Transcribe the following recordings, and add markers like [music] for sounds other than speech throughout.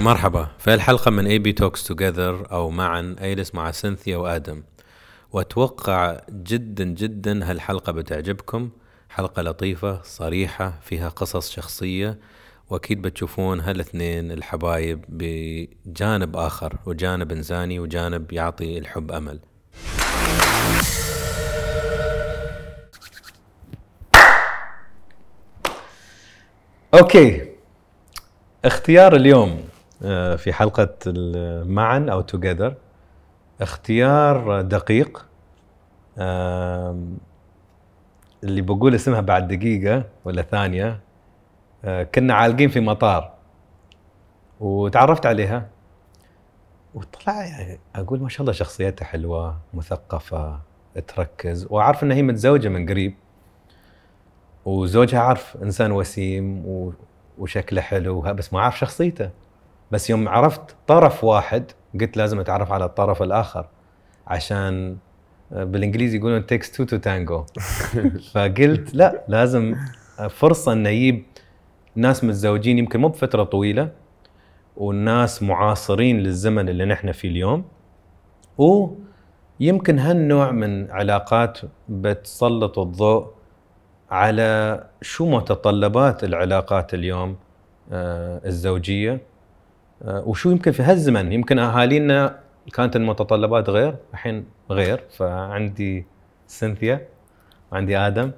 مرحبا. في الحلقة من AB Talks Together أو معا أيلس مع سينثيا وآدم. وأتوقع جدا جدا هالحلقة بتعجبكم. حلقة لطيفة صريحة فيها قصص شخصية. وأكيد بتشوفون هالاثنين الحبايب بجانب آخر وجانب إنساني وجانب يعطي الحب أمل. أوكي. اختيار اليوم. في حلقة معا أو توجذر اختيار دقيق. اللي بقول اسمها بعد دقيقة ولا ثانية. آه، كنا عالقين في مطار وتعرفت عليها. وطلع يعني أقول ما شاء الله شخصيتها حلوة مثقفة تركز. وأعرف انها هي متزوجة من قريب. وزوجها عارف إنسان وسيم. وشكله حلو. بس ما أعرف شخصيته. بس يوم عرفت طرف واحد قلت لازم أتعرف على الطرف الآخر عشان آه، بالإنجليزي يقولون takes two to tango. [laughs] فقلت لا لازم فرصة ان يجيب ناس متزوجين يمكن مو بفترة طويلة والناس معاصرين للزمن اللي نحن فيه اليوم. ويمكن هالنوع من علاقات بتسلط الضوء على شو متطلبات العلاقات اليوم آه، الزوجية. آه، وشو يمكن في هالزمن؟ يمكن أهالينا كانت المتطلبات غير الحين غير. فعندي سينثيا وعندي آدم.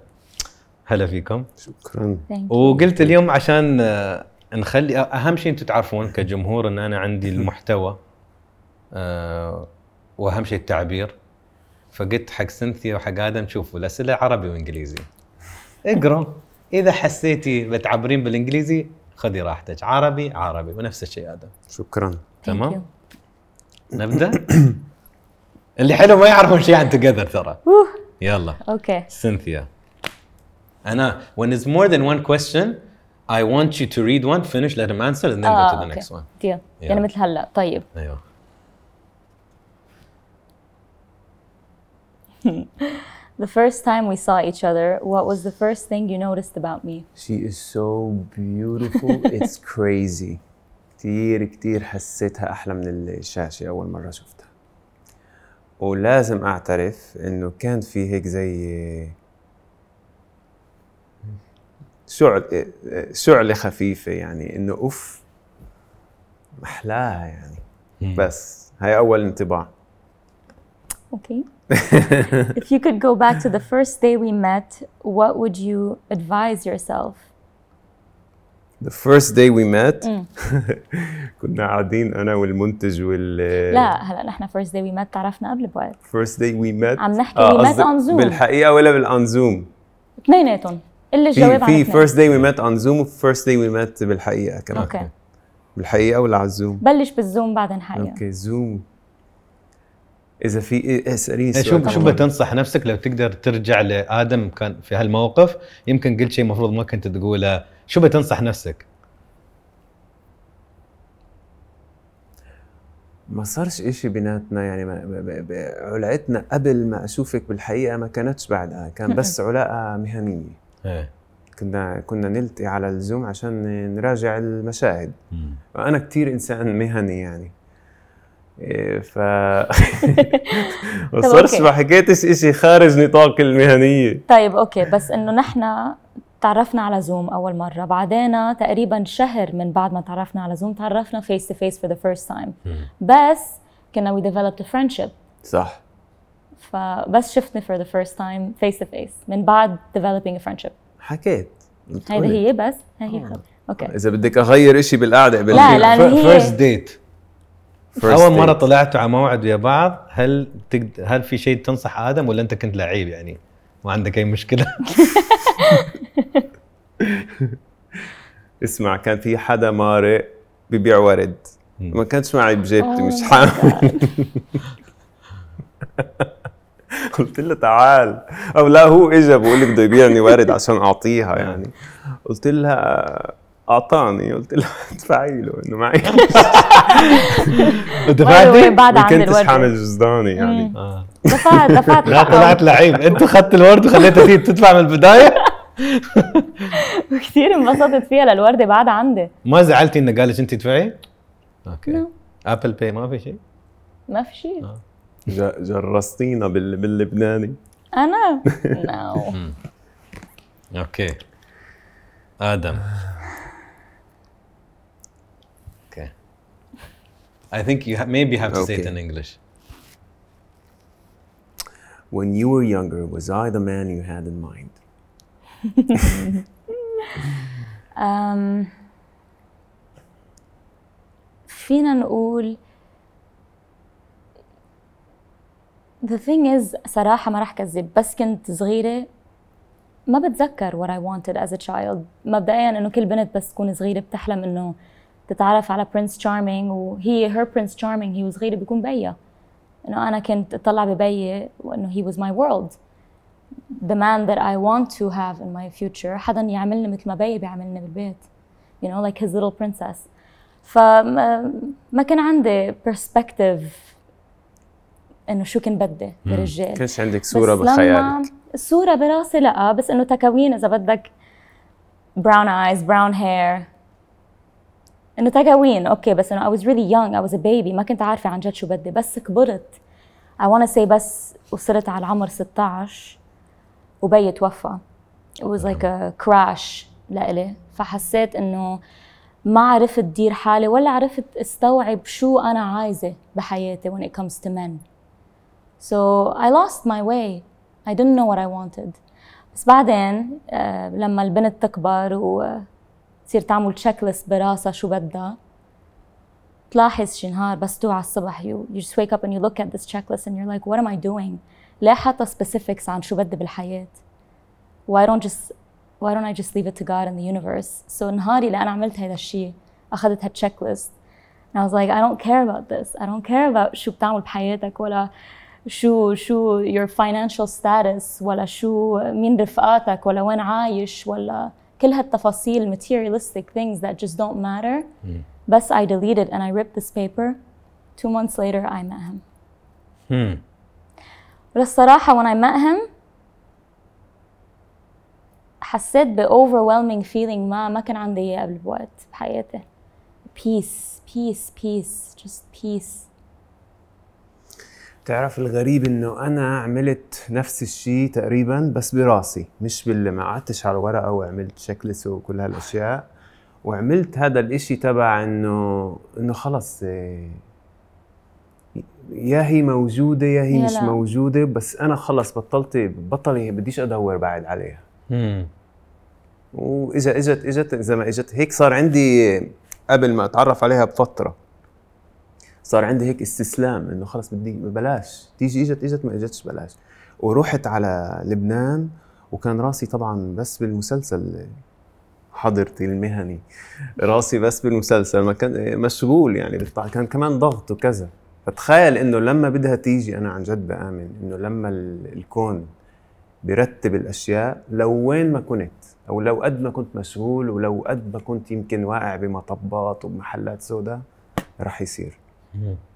هلا فيكم. شكرا. وقلت اليوم عشان آه، نخلي أهم شيء أنتم تعرفون كجمهور إن أنا عندي [laughs] المحتوى آه، وأهم شيء التعبير. فقلت حق سنثيا وحق آدم شوفوا الأسئلة عربي وإنجليزي. اقروا إذا حسيتي بتعبرين بالإنجليزي خذي راحتك. عربي عربي ونفس الشيء آدم. شكرا. تمام؟ نبدأ؟ [coughs] اللي حلو ما يعرفون شيء عن توجذر ترى. يلا. أوكي. سينثيا. أنا when is more than one question I want you to read one finish let him answer and then go to the آه، next one. Deal. يعني مثل هلا. طيب. أيوه. [laughs] The first time we saw each other, what was the first thing you noticed about me? She is so beautiful. [laughs] It's crazy. كتير كتير حسيتها أحلى من الشاشة أول مرة شفتها. ولازم أعترف إنه كان في هيك زي شعل شعلة خفيفة يعني إنه أوف محلاها يعني. بس هاي أول انطباع. Okay. [laughs] if you could go back to the first day we met, what would you advise yourself? The first day we met? [laughs] كنا قاعدين أنا والمنتج وال لا هلا نحن first day we met تعرفنا قبل بوقت. First day we met عم نحكي we met on Zoom. بالحقيقة ولا بالأن زوم اثنيناتهم. اللي في الجواب في اثنين. first day we met on Zoom و first day we met بالحقيقة كمان. okay. بالحقيقة ولا على ال Zoom؟ بلش بال Zoom بعدين حقيقة okay Zoom إذا في إيه اسأليني إيه، شو شو. بتنصح نفسك لو تقدر ترجع لآدم كان في هالموقف يمكن قلت شيء المفروض ما كنت تقوله شو بتنصح نفسك؟ ما صارش إشي بيناتنا يعني ما علاقتنا قبل ما أشوفك بالحقيقة ما كانتش بعدها كان [laughs] بس علاقة مهنية إيه كنا كنا نلتقي على ال Zoom عشان نراجع المشاهد. وأنا كتير إنسان مهني يعني إيه، ف [laughs] ما صارش. ما حكيتش إشي خارج نطاق المهنية. طيب okay بس إنه نحن تعرفنا على Zoom أول مرة بعدين تقريبا شهر من بعد ما تعرفنا على Zoom تعرفنا face to face for the first time. بس كنا developed a friendship. صح. فبس شفتني for the first time face to face من بعد developing a friendship. حكيت. هيدا هي بس هي هي خلص. okay. إذا بدك أغير إشي بالقعدة بال لا، لا. يعني هي- first date أول مرة. طلعتوا على موعد ويا بعض هل تقد... هل في شيء تنصح آدم ولا أنت كنت لعيب يعني؟ ما عندك أي مشكلة؟ [laughs] [laughs] اسمع كان في حدا مارق ببيع ورد. ما كانش معي بجيبتي مش حامل. [laughs] قلت له تعال. أو لا هو اجى بقول لي بده يبيعني ورد عشان أعطيها يعني. قلت لها أعطاني قلت لها [laughs] ادفعي له إنه معي. [laughs] ودفعتي؟ بعد كنتش الورد حامل جزداني يعني. آه. دفعت دفعت لا. طلعت لعيب. أنت أخذت الورد وخليتها تيجي تدفع من البداية؟ [laughs] وكثير انبسطت فيها للوردة بعد عندي. ما زعلتي انه قالت أنت تدفعي؟ okay. I'll pay ما في شيء؟ ما في شيء. آه. ج- جرصتينا بال... باللبناني. أنا؟ no okay. آدم okay I think you ha- maybe have to say it Okay. in English. When you were younger, was I the man you had in mind? أم فينا نقول The thing is صراحة ما راح كذب بس كنت صغيرة ما بتذكر what I wanted as a child مبدئيا انه كل بنت بس تكون صغيرة بتحلم انه تتعرف على Prince Charming وهي her prince charming هي وصغيرة بيكون بيا. إنه أنا كنت أطلع ببيي وإنه he was my world. The man that I want to have in my future حدا يعملني مثل ما بيي بيعملني بالبيت. You know like his little princess. فما ما كان عندي perspective إنه شو كنت بدي برجال كانش عندك صورة لما بخيالك؟ الصورة براسي لأ بس إنه تكوين إذا بدك brown eyes brown hair. إنه تكوين أوكي بس إنه I was really young I was a baby. ما كنت عارفة عن جد شو بدي. بس كبرت. I wanna say بس وصلت على العمر 16 وبي توفى. It was like a crash لإلي. فحسيت إنه ما عرفت دير حالي ولا عرفت استوعب شو أنا عايزة بحياتي when it comes to men. So I lost my way. I didn't know what I wanted. بس بعدين آه، لما البنت تكبر وتصير تعمل تشيك ليست براسها شو بدها تلاحظ شي نهار بس توعى الصبح you, you just wake up and you look at this checklist and you're like what am I doing ليه حاطة specifics عن شو بدي بالحياة why don't just why don't I just leave it to God and the universe so نهاري اللي أنا عملت هذا الشيء أخذت هال checklist and I was like I don't care about this I don't care about شو بتعمل بحياتك ولا شو شو your financial status ولا شو مين رفقاتك ولا وين عايش ولا كل هالتفاصيل materialistic things that just don't matter بس I deleted and I ripped this paper two months later I met him Hmm. وللصراحة when I met him حسيت ب overwhelming feeling ما ما كان عندي إياه قبل بوقت بحياتي peace peace peace just peace بتعرف الغريب إنه أنا عملت نفس الشيء تقريبا بس براسي مش باللي ما قعدتش على ورقه وعملت شيك ليست وكل هالأشياء وعملت هذا الإشي تبع إنه إنه خلص إيه، يا هي موجودة يا هي مش لا. موجودة بس أنا خلص بطلت بطل بديش أدور بعد عليها. واجا إجت إجت إذا ما إجت هيك صار عندي قبل ما أتعرف عليها بفترة صار عندي هيك استسلام إنه خلص بدي بلاش تيجي إجت إجت ما إجتش بلاش ورحت على لبنان وكان راسي طبعا بس بالمسلسل حضرتي المهني. راسي بس بالمسلسل ما كان مشغول يعني بالطع- كان كمان ضغط وكذا. فتخيل إنه لما بدها تيجي أنا عن جد بآمن إنه لما ال- الكون برتب الأشياء لو وين ما كنت أو لو قد ما كنت مشغول ولو قد ما كنت يمكن واقع بمطبات وبمحلات سوداء رح يصير.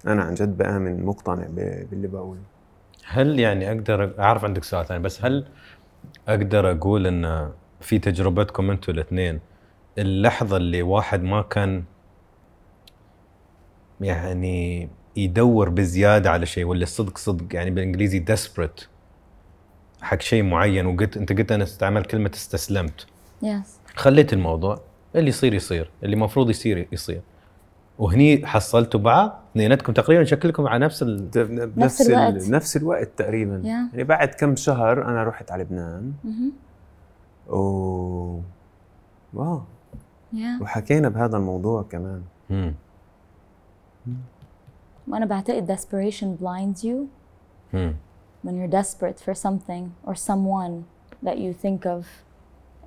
أنا عن جد بآمن مقتنع ب- باللي بقوله. هل يعني أقدر أعرف عندك سؤال ثاني بس هل أقدر أقول إن في تجربتكم أنتم الاثنين اللحظة اللي واحد ما كان يعني يدور بزيادة على شيء واللي صدق صدق يعني بالإنجليزي desperate حق شيء معين وقلت أنت قلت أنا استعمل كلمة استسلمت. Yes. خليت الموضوع اللي يصير يصير اللي المفروض يصير يصير. وهني حصلتوا بعض اثنيناتكم تقريبا شكلكم على نفس ال... نفس ال- الوقت. نفس الوقت تقريبا Yeah. يعني بعد كم شهر أنا رحت على لبنان و واو yeah وحكينا بهذا الموضوع كمان مم. وأنا بعتقد desperation blinds you مم. when you're desperate for something or someone that you think of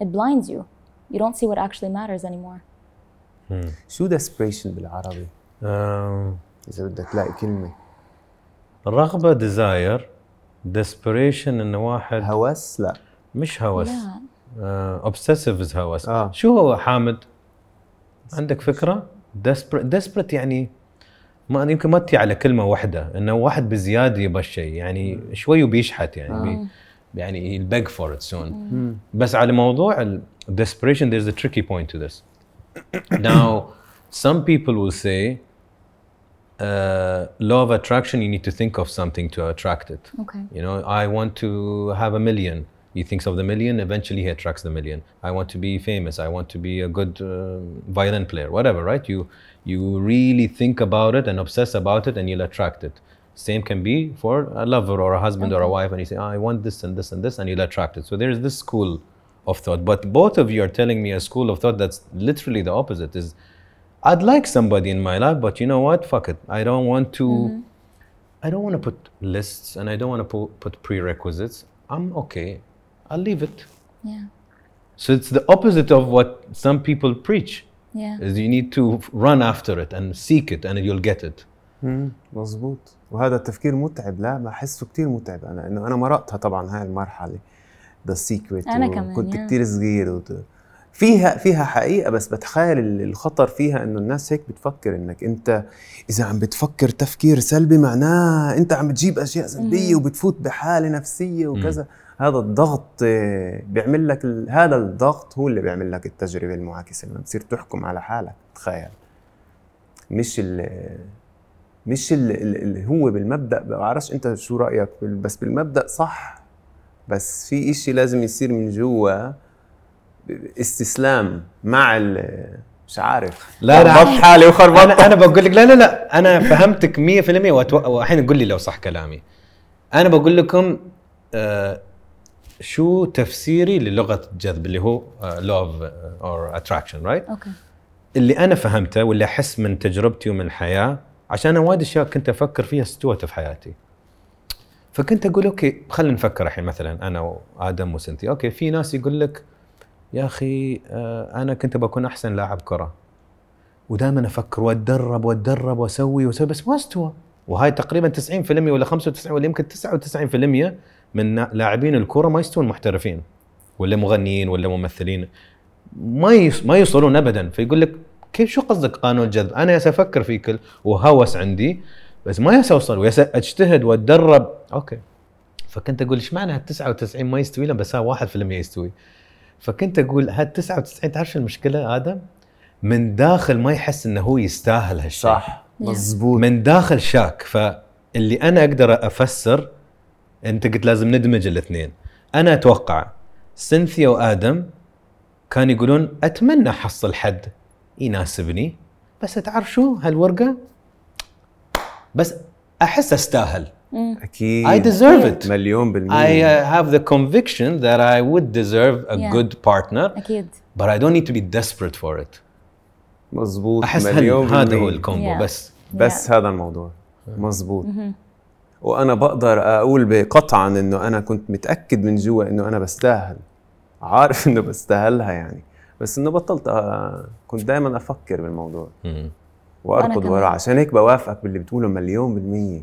it blinds you you don't see what actually matters anymore. شو desperation بالعربي؟ إذا بدك تلاقي كلمة. رغبه desire desperation إنه واحد هوس؟ لا. مش هوس. obsessive هوس. آه. شو هو حامد؟ عندك فكرة؟ Desperate desperate يعني ما يمكن ما تي على كلمة واحدة إنه واحد بزيادة يبغى الشيء يعني شوي وبيشحت يعني. بي يعني he'll beg for it soon. بس على موضوع ال desperation there's a tricky point to this. Now some people will say uh, law of attraction you need to think of something to attract it. Okay. you know i want to have a million. He thinks of the million eventually he attracts the million. I want to be famous. I want to be a good uh, violin player whatever right? You you really think about it and obsess about it and you'll attract it. Same can be for a lover or a husband or a wife and you say "Ah, i want this and this and this and you'll attract it. So there's this school of thought but both of you are telling me a school of thought that's literally the opposite is i'd like somebody in my life but you know what fuck it i don't want to I don't want to put lists and I don't want to put, put prerequisites. I'm okay. I'll leave it. Yeah. So it's the opposite of what some people preach. Yeah. Is you need to run after it and seek it and you'll get it. مم، مظبوط وهذا التفكير متعب لا بحسه كتير متعب انا انه انا مرقتها طبعا هاي المرحله The Secret أنا كمان، كنت يا. كتير صغير وت... فيها فيها حقيقة بس بتخيل ال- الخطر فيها إنه الناس هيك بتفكر إنك أنت إذا عم بتفكر تفكير سلبي معناه أنت عم بتجيب أشياء سلبية وبتفوت بحالة نفسية وكذا. هذا الضغط آه، بيعمل لك ال... هذا الضغط هو اللي بيعمل لك التجربة المعاكسة لما بتصير تحكم على حالك تخيل. مش ال مش اللي, اللي هو بالمبدأ ما بعرفش أنت شو رأيك بس بالمبدأ صح بس في إشي لازم يصير من جوا استسلام مع ال مش عارف لا، لا. خربطت حالي وخربطت أنا أنا بقول لك لا لا لا أنا فهمتك 100% وأتو- والحين قول لي لو صح كلامي. أنا بقول لكم آه شو تفسيري للغة الجذب اللي هو uh, or attraction right؟ أوكي اللي أنا فهمته واللي أحس من تجربتي ومن الحياة عشان أنا وايد أشياء كنت أفكر فيها استوت في حياتي. فكنت أقول okay خلينا نفكر الحين مثلا أنا وآدم وسنتي، okay في ناس يقول لك يا أخي آه، أنا كنت بكون أحسن لاعب كرة. ودائما أفكر وأتدرب وأتدرب وأسوي وأسوي بس ما استوى. وهاي تقريبا 90% ولا 95 ولا يمكن 99% من لاعبين الكره ما يستوون محترفين ولا مغنيين ولا ممثلين. ما ما يوصلون ابدا فيقول لك كيف شو قصدك قانون الجذب؟ أنا أفكر في كل وهوس عندي بس ما أوصل وياس أجتهد وأتدرب. أوكي. فكنت أقول إيش معنى هال 99 ما يستوي؟ له بس ها 1% يستوي. فكنت أقول هال 99 تعرف شو المشكلة آدم؟ من داخل ما يحس إنه هو يستاهل هالشيء. صح. مزبوط من داخل شاك. فاللي أنا أقدر أفسر أنت قلت لازم ندمج الاثنين. أنا أتوقع سينثيا وآدم كانوا يقولون أتمنى أحصل حد يناسبني بس تعرف شو؟ هالورقة بس أحس أستاهل. أكيد. I deserve it. مليون بالمية. Have the conviction that I would deserve a Yeah. good partner أكيد. but I don't need to be desperate for it. مزبوط أحس هل مليون هذا. هو الكومبو؟ Yeah. بس. بس هذا الموضوع. مزبوط وأنا بقدر أقول بقطعا إنه أنا كنت متأكد من جوا إنه أنا بستاهل. عارف إنه بستاهلها يعني. بس إنه بطلت أ... كنت دائما أفكر بالموضوع. وأركض. وراه. عشان هيك بوافقك باللي بتقوله مليون بالمية.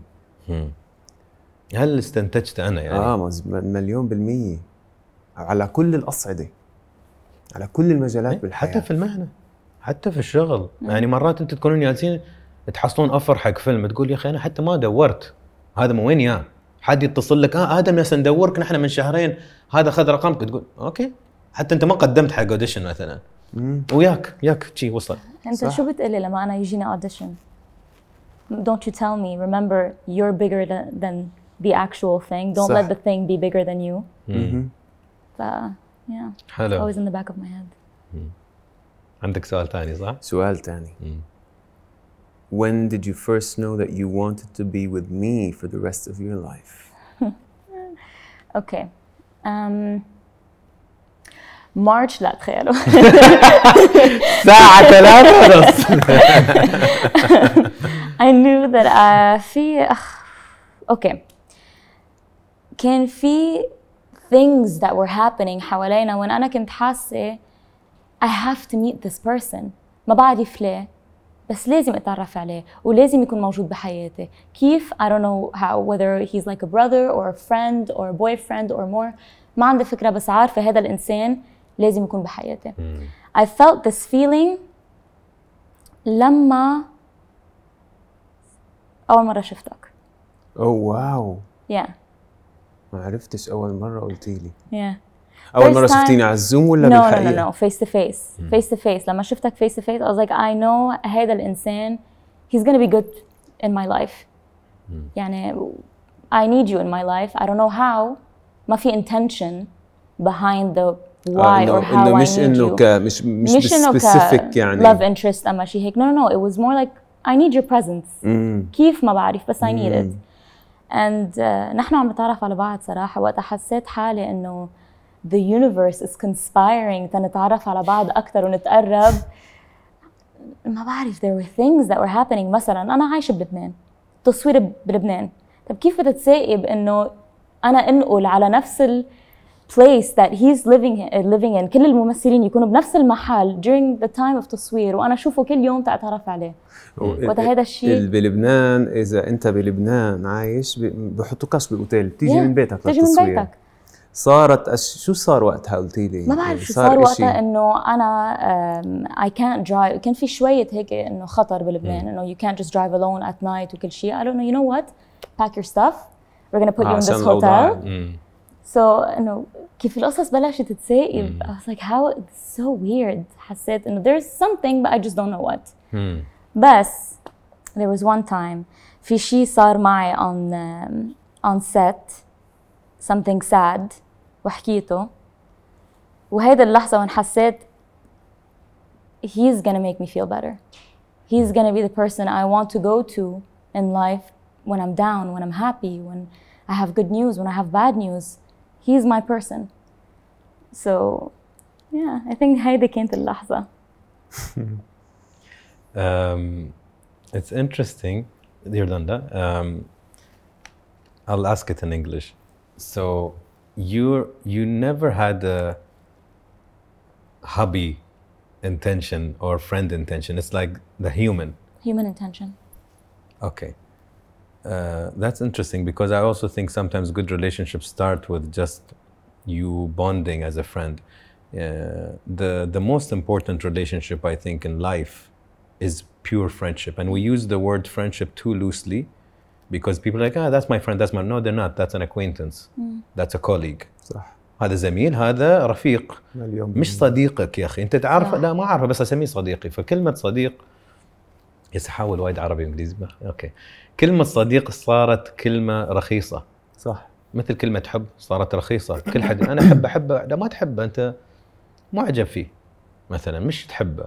مم. هل استنتجت أنا يعني؟ آه. مليون بالمية. على كل الأصعدة. على كل المجالات بالحياة. حتى في المهنة. حتى في الشغل. يعني مرات انت تكونون جالسين تحصلون offer حق فيلم تقول يا أخي أنا حتى ما دورت. هذا من وين يا؟ حد يتصل لك آه آدم يا ندورك نحن من شهرين. هذا خذ رقمك. تقول okay. حتى أنت ما قدمت حق audition مثلا. مم. وياك ياك شي وصل انت صح. شو بتقلي لما انا يجيني audition don't you tell me remember you're bigger than, than the actual thing don't صح. let the thing be bigger than you مهم. ف yeah it's حلو always in the back of my head عندك سؤال ثاني صح؟ سؤال تاني مم. When did you first know that you wanted to be with me for the rest of your life? [laughs] اوكي um, مارش لا تخيلوا. [laughs] ساعة ثلاثة ونص. [laughs] I knew that uh, في أخ أوكي كان في things that were happening حوالينا وين أنا كنت حاسة I have to meet this person. ما بعرف ليه بس لازم أتعرف عليه ولازم يكون موجود بحياتي. كيف؟ I don't know how whether he's like a brother or a friend or a boyfriend or more. ما عندي فكرة بس عارفة هذا الإنسان لازم يكون بحياتي I felt this feeling لما أول مرة شفتك oh wow wow. yeah. ما عرفتش أول مرة قلتي لي yeah. أول مرة شفتيني على الزوم ولا no, بالحقيقة؟ لا لا no face to face face to face لما شفتك face to face I was like I know هذا الإنسان he's gonna be good in my life mm. يعني I need you in my life I don't know how ما في intention behind the why آه، إنه- or how I مش need you. ك مش مش مش specific يعني. love interest أما شيء هيك. No no no. It was more like I need your presence. كيف ما بعرف بس I need it. and uh, نحن عم نتعرف على بعض صراحة. وقتها حسيت حالي إنه the universe is conspiring تنتعرف على بعض أكثر ونتقرب. ما بعرف there were things that were happening. مثلا أنا عايشة بلبنان تصوير بلبنان. طب كيف بدها تسائب انه أنا أنقل على نفس ال place that he's living living in. كل الممثلين يكونوا بنفس المحل during the time of تصوير وأنا أشوفه كل يوم تتعرف عليه. وقت هذا الشيء ال- بلبنان إذا أنت بلبنان عايش بحطوكش بالاوتيل بتيجي Yeah. من بيتك تجي من بيتك. صارت أش... شو صار وقتها؟ قلتي لي. ما بعرف شو صار إشي- وقتها إنه أنا I can't drive. كان في شوية هيك إنه خطر بلبنان إنه you can't just drive alone at night وكل شيء. قالوا انه you know what pack your stuff. We're gonna put you in عشان this hotel. so انه كيف القصص بلشت تتسائب I was like how it's so weird حسيت انه there's something but I just don't know what مم. بس there was one time في شيء صار معي on um, on set something sad وحكيته وهيدا اللحظة وين حسيت he's gonna make me feel better he's gonna be the person I want to go to in life when I'm down when I'm happy when I have good news when I have bad news he's my person so yeah I think هيدي كانت اللحظة [laughs] Um, it's interesting, Yolanda. Um, I'll ask it in English. So you you never had a hobby intention or friend intention. It's like the human. human intention Okay. Uh, that's interesting because I also think sometimes good relationships start with just you bonding as a friend. Uh, the the most important relationship I think in life is pure friendship, and we use the word friendship too loosely because people are like, ah, that's my friend, that's my no, they're not. That's an acquaintance. That's a colleague. صح هذا زميل هذا رفيق اليوم مش صديقك يا اخي انت تعرف صح. لا ما اعرفه بس اسميه صديقي فكلمه صديق بس احاول وايد عربي وإنجليزي. okay. كلمة صديق صارت كلمة رخيصة. صح. مثل كلمة حب صارت رخيصة. كل حد أنا أحب احبه لا ما تحبه أنت معجب فيه مثلا مش تحبه.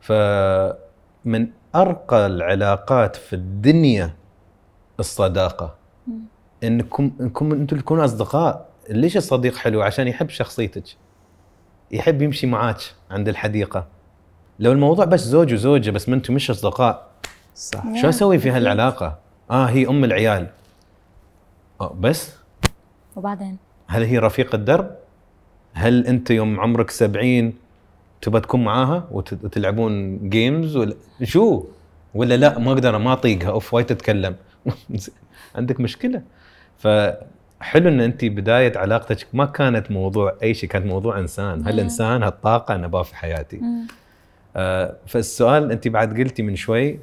فمن أرقى العلاقات في الدنيا الصداقة. إنكم إنكم أنتم تكونوا أصدقاء. ليش الصديق حلو؟ عشان يحب شخصيتك. يحب يمشي معاك عند الحديقة. لو الموضوع بس زوج وزوجة بس ما أنتم مش أصدقاء صح. شو أسوي في. هالعلاقة؟ آه هي أم العيال. آه بس؟ وبعدين؟ هل هي رفيق الدرب؟ هل أنت يوم عمرك 70 تبى تكون معاها وت- وتلعبون جيمز ولا شو؟ ولا لا ما أقدر ما أطيقها. أوف وايد تتكلم. [laughs] عندك مشكلة. فحلو إن أنت بداية علاقتك ما كانت موضوع أي شيء كانت موضوع إنسان. هالانسان هالطاقة أنا في حياتي؟ فالسؤال انت بعد قلتي من شوي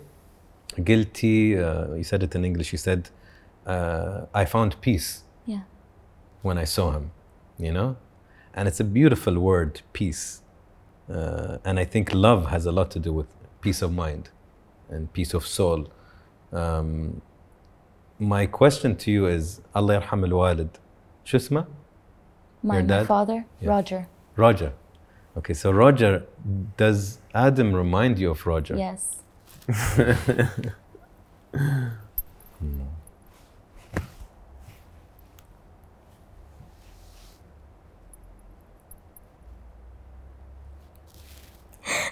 قلتي uh, you said it in English you said uh, I found peace yeah when I saw him, you know? And it's a beautiful word, peace. Uh, and I think love has a lot to do with peace of mind and peace of soul. Um, my question to you is Allah يرحم الوالد شو اسمه؟ my, Your my dad? father Yeah. Roger Roger. Okay, so Roger, does Adam remind you of Roger? yes [laughs]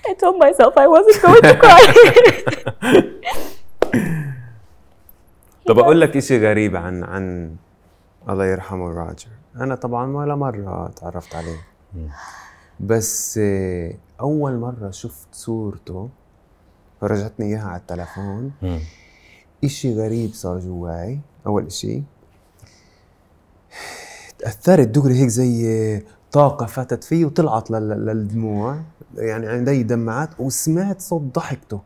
I told myself I wasn't going to cry. [laughs] طب اقول لك شيء غريب عن عن الله يرحمه راجر انا طبعا ولا مره تعرفت عليه [laughs] بس أول مرة شفت صورته فرجتني إياها على التلفون. إشي غريب صار جواي أول إشي. تأثرت دغري هيك زي طاقة فتت في وطلعت لل- للدموع. يعني عندي دمعات وسمعت صوت ضحكته.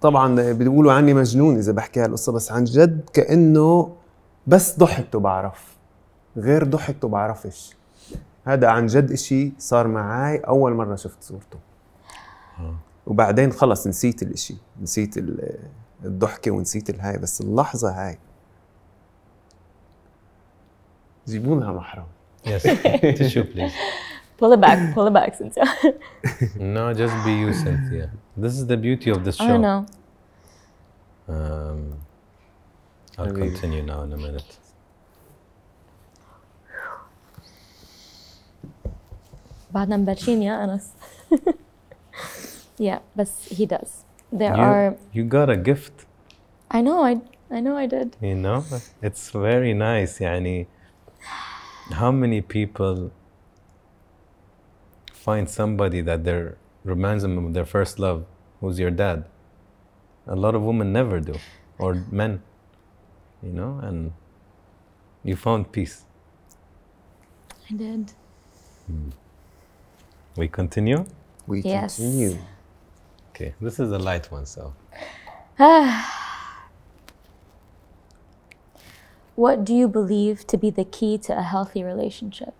طبعا بيقولوا عني مجنون إذا بحكي هالقصة بس عن جد كأنه بس ضحكته بعرف. غير ضحكته بعرفش. هذا عن جد اشي صار معي اول مره شفت صورته وبعدين خلص نسيت الاشي نسيت ال- الضحكه ونسيت الهاي بس اللحظه هاي جيبوا لها محرم Yes. Tissue, please. pull it back pull it back Cynthia No, just be you, Cynthia. This is the beauty of this show. I know Um, I'll continue now in a minute. بعدنا مبلشين يا أنس [laughs] yeah بس he does there You, are you got a gift, I know I I know I did you know? It's very nice. يعني how many people find somebody that they're reminds them of their first love, who's your dad? A lot of women never do, or men, you know, and you found peace. I did We continue? We Yes. continue. Okay, this is a light one, so. What do you believe to be the key to a healthy relationship?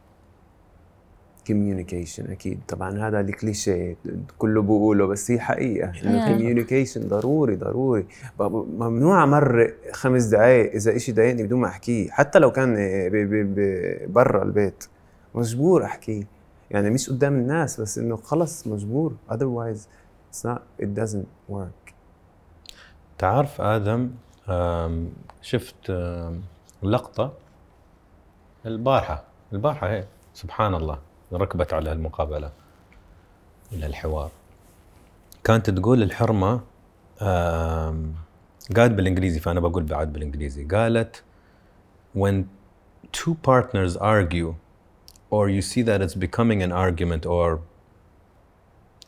communication أكيد طبعا هذا الكليشيه كله بقوله بس هي حقيقه انه Yeah. communication ضروري ضروري ممنوع أمر خمس دقائق اذا إشي ضايقني بدون ما احكيه حتى لو كان ب- ب- ب- برا البيت مجبور احكيه يعني مش قدام الناس بس إنه خلص مجبور. Otherwise it's not it doesn't work. تعرف آدم شفت لقطة؟ البارحة. البارحة هي. سبحان الله ركبت على المقابله ولا الحوار. كانت تقول الحرمة قالت بالإنجليزي فأنا بقول بعد بالإنجليزي. قالت when two partners argue or you see that it's becoming an argument or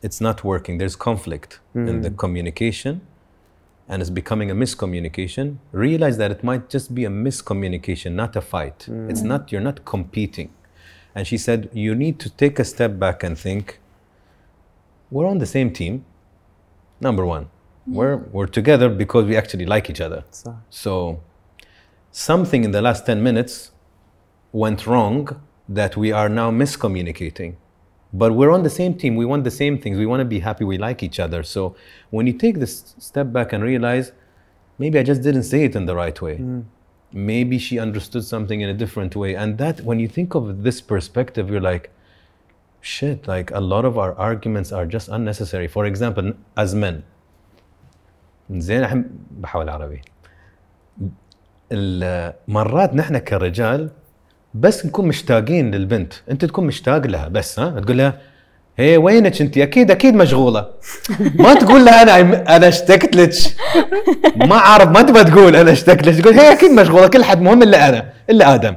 it's not working there's conflict in the hmm. communication and it's becoming a miscommunication, realize that it might just be a miscommunication, not a fight. It's hmm. not, you're not competing. And she said, you need to take a step back and think, we're on the same team. Number one, hmm. we're, we're together because we actually like each other. صح So something in the last 10 minutes went wrong that we are now miscommunicating. But we're on the same team. We want the same things. We want to be happy. We like each other. So when you take this step back and realize, maybe I just didn't say it in the right way. Maybe she understood something in a different way. And that, when you think of this perspective, you're like, shit, like a lot of our arguments are just unnecessary. For example, as men, زين الحين بحاول عربي ال- مرات نحن كرجال بس نكون مشتاقين للبنت. أنت تكون مشتاق لها بس ها؟ تقول لها هي وينك أنت؟ أكيد أكيد مشغولة. ما تقول لها أنا أنا اشتقت لك. ما أعرف ما تبغى تقول أنا اشتقت لك. تقول هي أكيد مشغولة كل حد مهم إلا أنا إلا آدم.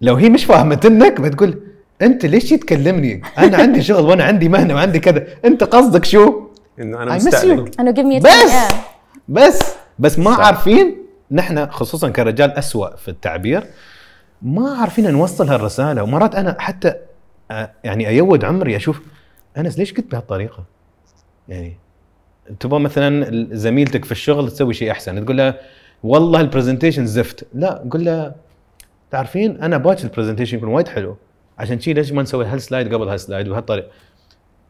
لو هي مش فاهمت إنك بتقول أنت ليش تكلمني؟ أنا عندي شغل وأنا عندي مهنة وعندي كذا. أنت قصدك شو؟ إنه أنا a بس. بس بس ما. عارفين نحن خصوصا كرجال أسوأ في التعبير ما عارفين نوصل هالرسالة. ومرات أنا حتى آه، يعني أيود عمري أشوف أنس ليش قلت بهالطريقة؟ يعني تبغى مثلا زميلتك في الشغل تسوي شيء أحسن تقول لها والله ال presentation زفت. لا قول لها تعرفين أنا باكر ال presentation يكون وايد حلو. عشان شي ليش ما نسوي هالسلايد قبل هال slide بهالطريقة؟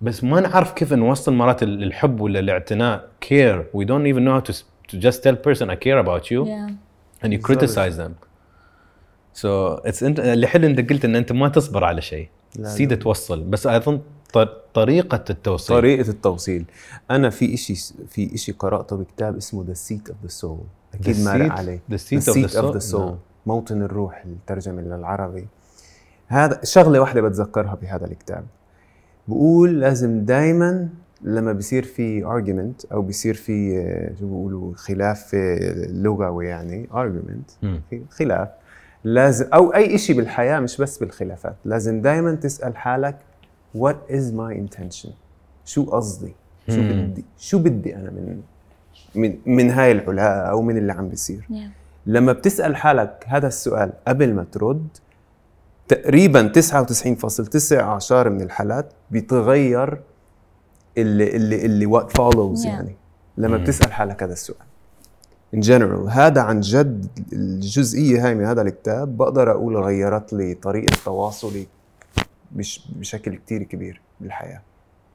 بس ما نعرف كيف نوصل مرات ال- الحب ولا الاعتناء. care. We don't even know how to, to just tell person I care about you Yeah. and you بالضبط. criticize them. So it's انت اللي حلو انت قلت إن أنت ما تصبر على شيء. لا. توصل. بس ط- طريقة التوصيل. طريقة التوصيل. أنا في إشي في إشي قرأته بكتاب اسمه of the Soul. أكيد The مارق seat- عليه of the soul؟ soul. نعم. موطن الروح الترجمة للعربي. هذا شغلة واحدة بتذكرها بهذا الكتاب. بقول لازم دايما لما بيصير في argument أو بيصير في آه، شو بيقولوا خلاف لغوي يعني argument خلاف. لازم أو أي شيء بالحياة مش بس بالخلافات لازم دائما تسأل حالك what is my intention شو قصدي شو مم. بدي شو بدي أنا من من من هاي العلاقه أو من اللي عم بيصير Yeah. لما بتسأل حالك هذا السؤال قبل ما ترد تقريبا 99.9 من الحالات بيتغير اللي اللي اللي what follows Yeah. يعني لما مم. بتسأل حالك هذا السؤال in general. هذا عن جد الجزئية هاي من هذا الكتاب. بقدر أقول غيرت لي طريقة تواصلي بش بشكل كتير كبير بالحياة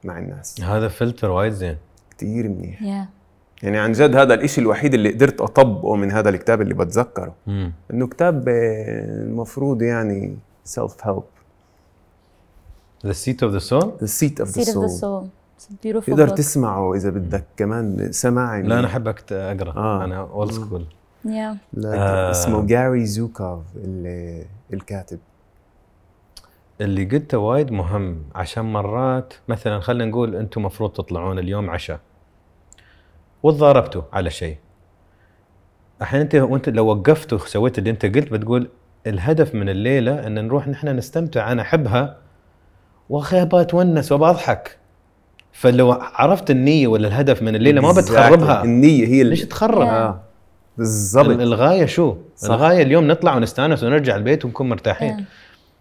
مع الناس. هذا فلتر وايد زين. كتير منيح. Yeah. يعني عن جد هذا الإشي الوحيد اللي قدرت أطبقه من هذا الكتاب اللي بتذكره. مم. إنه كتاب آه، المفروض يعني self help The seat of the soul The Seat of the Seed of the Soul. تقدر. تسمعه إذا بدك كمان. سماعي لا أنا احب أكت- أقرأ. آه. أنا old school آه. اسمه جاري زوكوف اللي الكاتب. اللي قلته وايد مهم. عشان مرات مثلا خلينا نقول أنتم مفروض تطلعون اليوم عشاء. وتضاربتوا على شيء. الحين أنت وأنت لو وقفت وسويت اللي أنت قلت بتقول الهدف من الليلة إن نروح نحن نستمتع. أنا أحبها. وأخي أبغى أتونس وأبغى أضحك. فلو عرفت النية ولا الهدف من الليلة ما بتخربها النية هي اللي ليش تخرب؟ بالضبط ال- الغاية شو؟ صح. الغاية اليوم نطلع ونستأنس ونرجع البيت ونكون مرتاحين.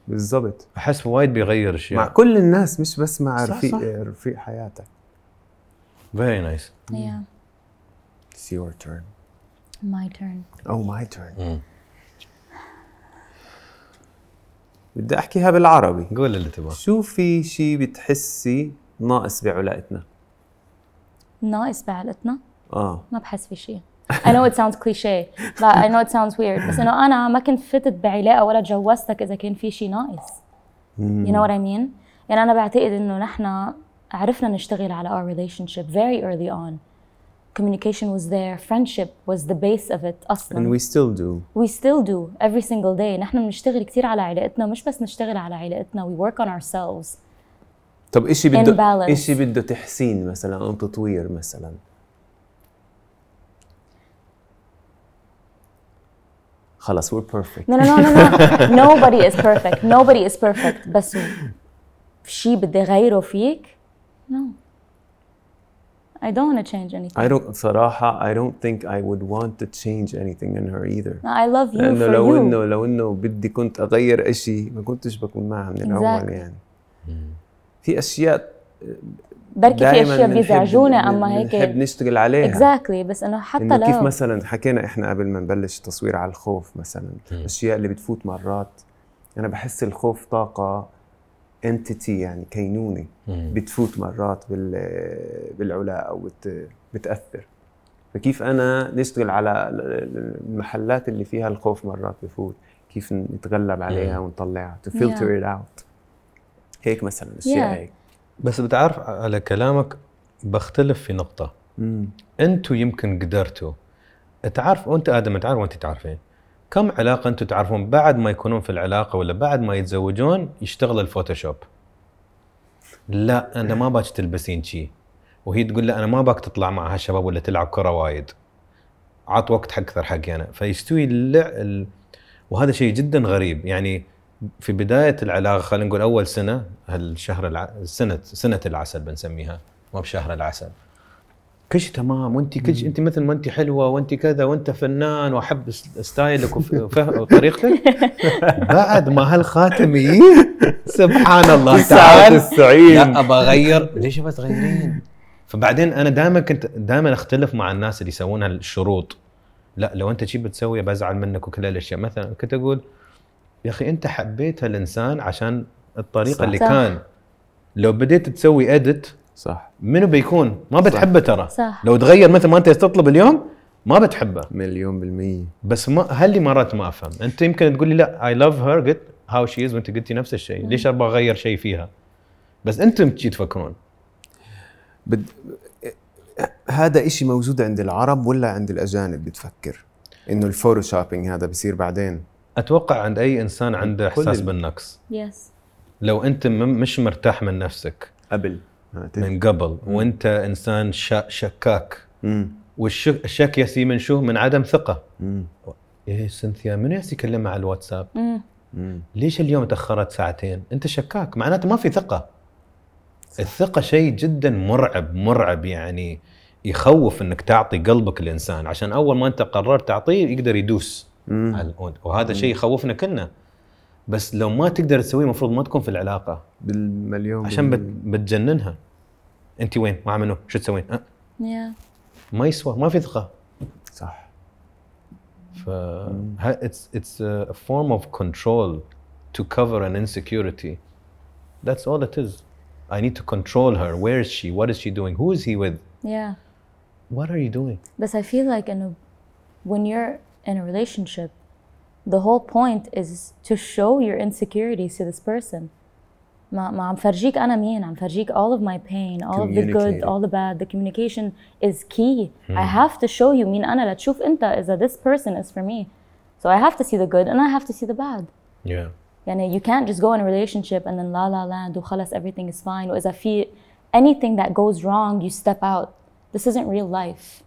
بالضبط أحس وايد بيغير أشياء مع كل الناس مش بس مع صح، رفيق صح. رفيق حياتك very nice Yeah. It's your turn My turn. Oh my turn بدي أحكيها بالعربي قول اللي تبغاه شو في شيء بتحسي ناقص بعلاقتنا ناقص بعلاقتنا آه ما بحس في شيء I know it sounds cliche but I know it sounds weird بس انه أنا ما كنت فتت بعلاقه ولا تجوزتك اذا كان في شيء ناقص you know what I mean يعني أنا بعتقد انه نحن عرفنا نشتغل على our relationship very early on communication was there friendship was the base of it and أصلا we still do we still do every single day نحن بنشتغل كثير على علاقتنا مش بس نشتغل على علاقتنا we work on ourselves طب اشي بده Imbalance. اشي بده تحسين مثلا أو تطوير مثلا خلص we're perfect No, no, no, no, no. Nobody is perfect. Nobody is perfect. بس شيء بدي غيره فيك؟ No. I don't want to change anything. I don't صراحة I don't think I would want to change anything in her either I love you لأنه for لو you. إنه لو إنه بدي كنت أغير إشي ما كنتش بكون معها من الأول Exactly. يعني في أشياء بركي في دائما أشياء بيزعجونا أما بنحب هيك نشتغل عليها. Exactly بس إنه حتى إنه كيف لو مثلا حكينا إحنا قبل ما نبلش تصوير على الخوف مثلا الاشياء اللي بتفوت مرات أنا بحس الخوف طاقة انتيتي يعني كينونة بتفوت مرات بال بالعلاء أو بت بتأثر. فكيف أنا نشتغل على المحلات اللي فيها الخوف مرات بفوت؟ كيف نتغلب عليها ونطلعها؟ filter Yeah. it out. هيك مثلا اشياء Yeah. هيك. بس بتعرف على كلامك بختلف في نقطة. مم. أنتوا يمكن قدرتوا. تعرف وانت آدم تعرف وانت تعرفين. كم علاقة أنتوا تعرفون بعد ما يكونون في العلاقة ولا بعد ما يتزوجون يشتغل ال Photoshop؟ لا أنا ما باك تلبسين شي. وهي تقول لا أنا ما باك تطلع مع هالشباب ولا تلعب كرة وايد. عط وقت حق أكثر حقي أنا. فيستوي اللع... ال... وهذا شيء جدا غريب. يعني في بداية العلاقة خلينا نقول أول سنة هالشهر الع... سنة سنة العسل بنسميها مو بشهر العسل. كل شيء تمام وأنت كل شيء أنت مثل ما أنت حلوة وأنت كذا وأنت فنان وأحب ستايلك وطريقتك. [laughs] بعد ما هالخاتم يجي سبحان الله تعال 99 لا ابى أغير. ليش ابى تغيرين؟ فبعدين أنا دائما كنت دائما أختلف مع الناس اللي يسوون هالشروط. لا لو أنت شي بتسوي بزعل منك وكل هالأشياء. مثلا كنت أقول يا أخي أنت حبيت هالإنسان عشان الطريقة صح. اللي صح. كان. لو بديت تسوي اديت صح. منو بيكون؟ ما بتحبه ترى. صح. لو تغير مثل ما أنت تطلب اليوم ما بتحبه. مليون بالمية. بس ما هل مرات ما أفهم. أنت يمكن تقول لي لا I love her قلت how she is وأنت قلتي نفس الشيء. ليش أبغى أغير شيء فيها؟ بس أنتم شي تفكرون. بد... هذا إشي موجود عند العرب ولا عند الأجانب بتفكر؟ إنه ال photoshopping هذا بصير بعدين؟ أتوقع عند أي إنسان عنده إحساس ال- بالنقص. Yes. لو أنت مش مرتاح من نفسك قبل. من قبل وأنت إنسان شا- شكاك. والشك الشك يسي من شو؟ من عدم ثقة. إيه سنثيا منو يسي يكلمها على الواتساب؟ مم. مم. ليش اليوم تأخرت ساعتين؟ أنت شكاك معناته ما في ثقة. الثقة شيء جدا مرعب مرعب يعني يخوف إنك تعطي قلبك الانسان عشان أول ما أنت قررت تعطيه يقدر يدوس. وهذا شيء يخوفنا كلنا بس لو ما تقدر تسويه المفروض ما تكون في العلاقه بالمليون عشان. بتجننها انت وين مع منو شو تسوين أه؟ yeah ما يسوى ما في ثقه صح ف it's it's a form of control to cover an insecurity that's all it is I need to control her where is she what is she doing who is he with yeah what are you doing But I feel like in a, when you're in a relationship, the whole point is to show your insecurities to this person. ما ما عم فرجيك أنا مين عم فرجيك all of my pain, all of the good, Communicate. all the bad. The communication is key. I have to show you مين أنا لتشوف أنت إذا this person is for me. So I have to see the good and I have to see the bad. yeah يعني you can't just go in a relationship and then la la land وخلص everything is fine وإذا في anything that goes wrong you step out. This isn't real life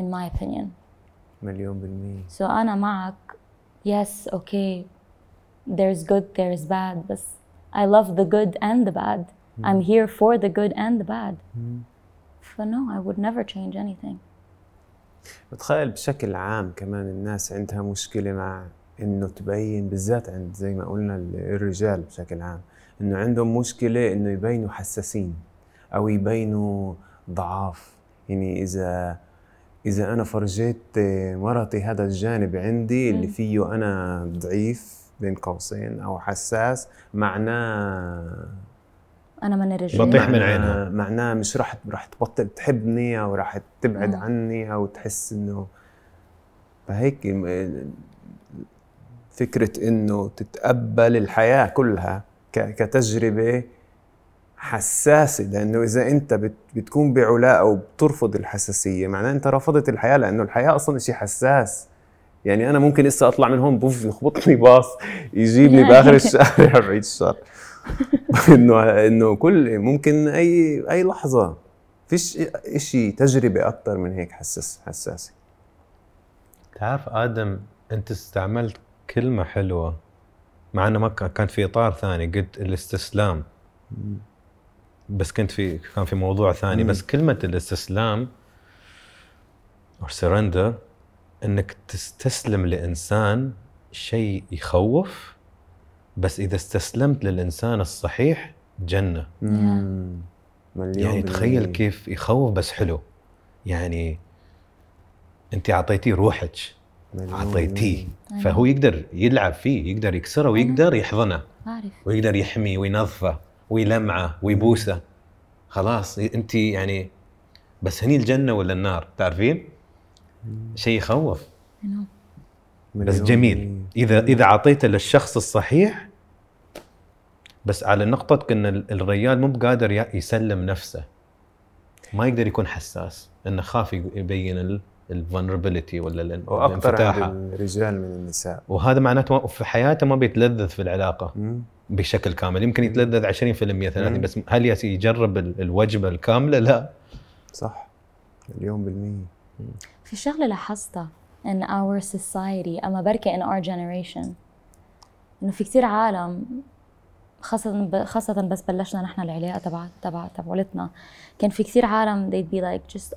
in my opinion. مليون بالمية. So أنا معك. Yes okay. There's good there's bad. بس I love the good and the bad. I'm here for the good and the bad. But no, I would never change anything. بتخيل بشكل عام كمان الناس عندها مشكلة مع إنه تبين بالذات عند زي ما قلنا ال- الرجال بشكل عام إنه عندهم مشكلة إنه يبينوا حساسين أو يبينوا ضعاف. يعني إذا إذا أنا فرجيت مرتي هذا الجانب عندي اللي فيه أنا ضعيف بين قوسين أو حساس معناه أنا من الرجال بطيح من عينها. معناه مش راح راح تبطل تحبني أو راح تبعد مم. عني أو تحس إنه فهيك فكرة إنه تتقبل الحياة كلها ك- حساسة لأنه إذا أنت بت بتكون بعلاء أو بترفض الحساسية معناه أنت رفضت الحياة لأنه الحياة أصلا شيء حساس. يعني أنا ممكن لسه أطلع من هون بوف يخبطني باص يجيبني [laughs] بآخر الشارع [laughs] بعيد الشر. [laughs] إنه إنه كل ممكن أي أي لحظة. فيش إشي تجربة أكثر من هيك حساس حساسة. تعرف آدم أنت استعملت كلمة حلوة مع إنه ما كان كان في إطار ثاني قلت الاستسلام. بس كنت في كان في موضوع ثاني بس كلمة الاستسلام أو سرندر إنك تستسلم لإنسان شيء يخوف بس إذا استسلمت للإنسان الصحيح جنة. مم. يعني تخيل. كيف يخوف بس حلو. يعني أنت أعطيتيه روحك. أعطيتيه. فهو يقدر يلعب فيه يقدر يكسره ويقدر يحضنه. ويقدر يحميه وينظفه. ويلمعه ويبوسة. خلاص انت يعني بس هني الجنة ولا النار؟ تعرفين؟ شيء يخوف. بس جميل. إذا إذا اعطيته للشخص الصحيح بس على نقطة إن ال- الرجال مو بقادر ي- يسلم نفسه. ما يقدر يكون حساس. إنه خاف يبين الفولنربيلتي ولا ال- وأكثر الانفتاحة عند الرجال من النساء. وهذا معناته في حياته ما بيتلذذ في العلاقة. مم. بشكل كامل. يمكن يتلذذ 20% 30 مم. بس هل يجرب ال- الوجبة الكاملة؟ لا. صح. مليون بالمية. في شغلة لاحظتها in our society أما بركي in our generation إنه في كتير عالم خاصة ب- خاصة بس بلشنا نحن العلاقة تبع تبع تبعولتنا كان في كتير عالم they'd be like just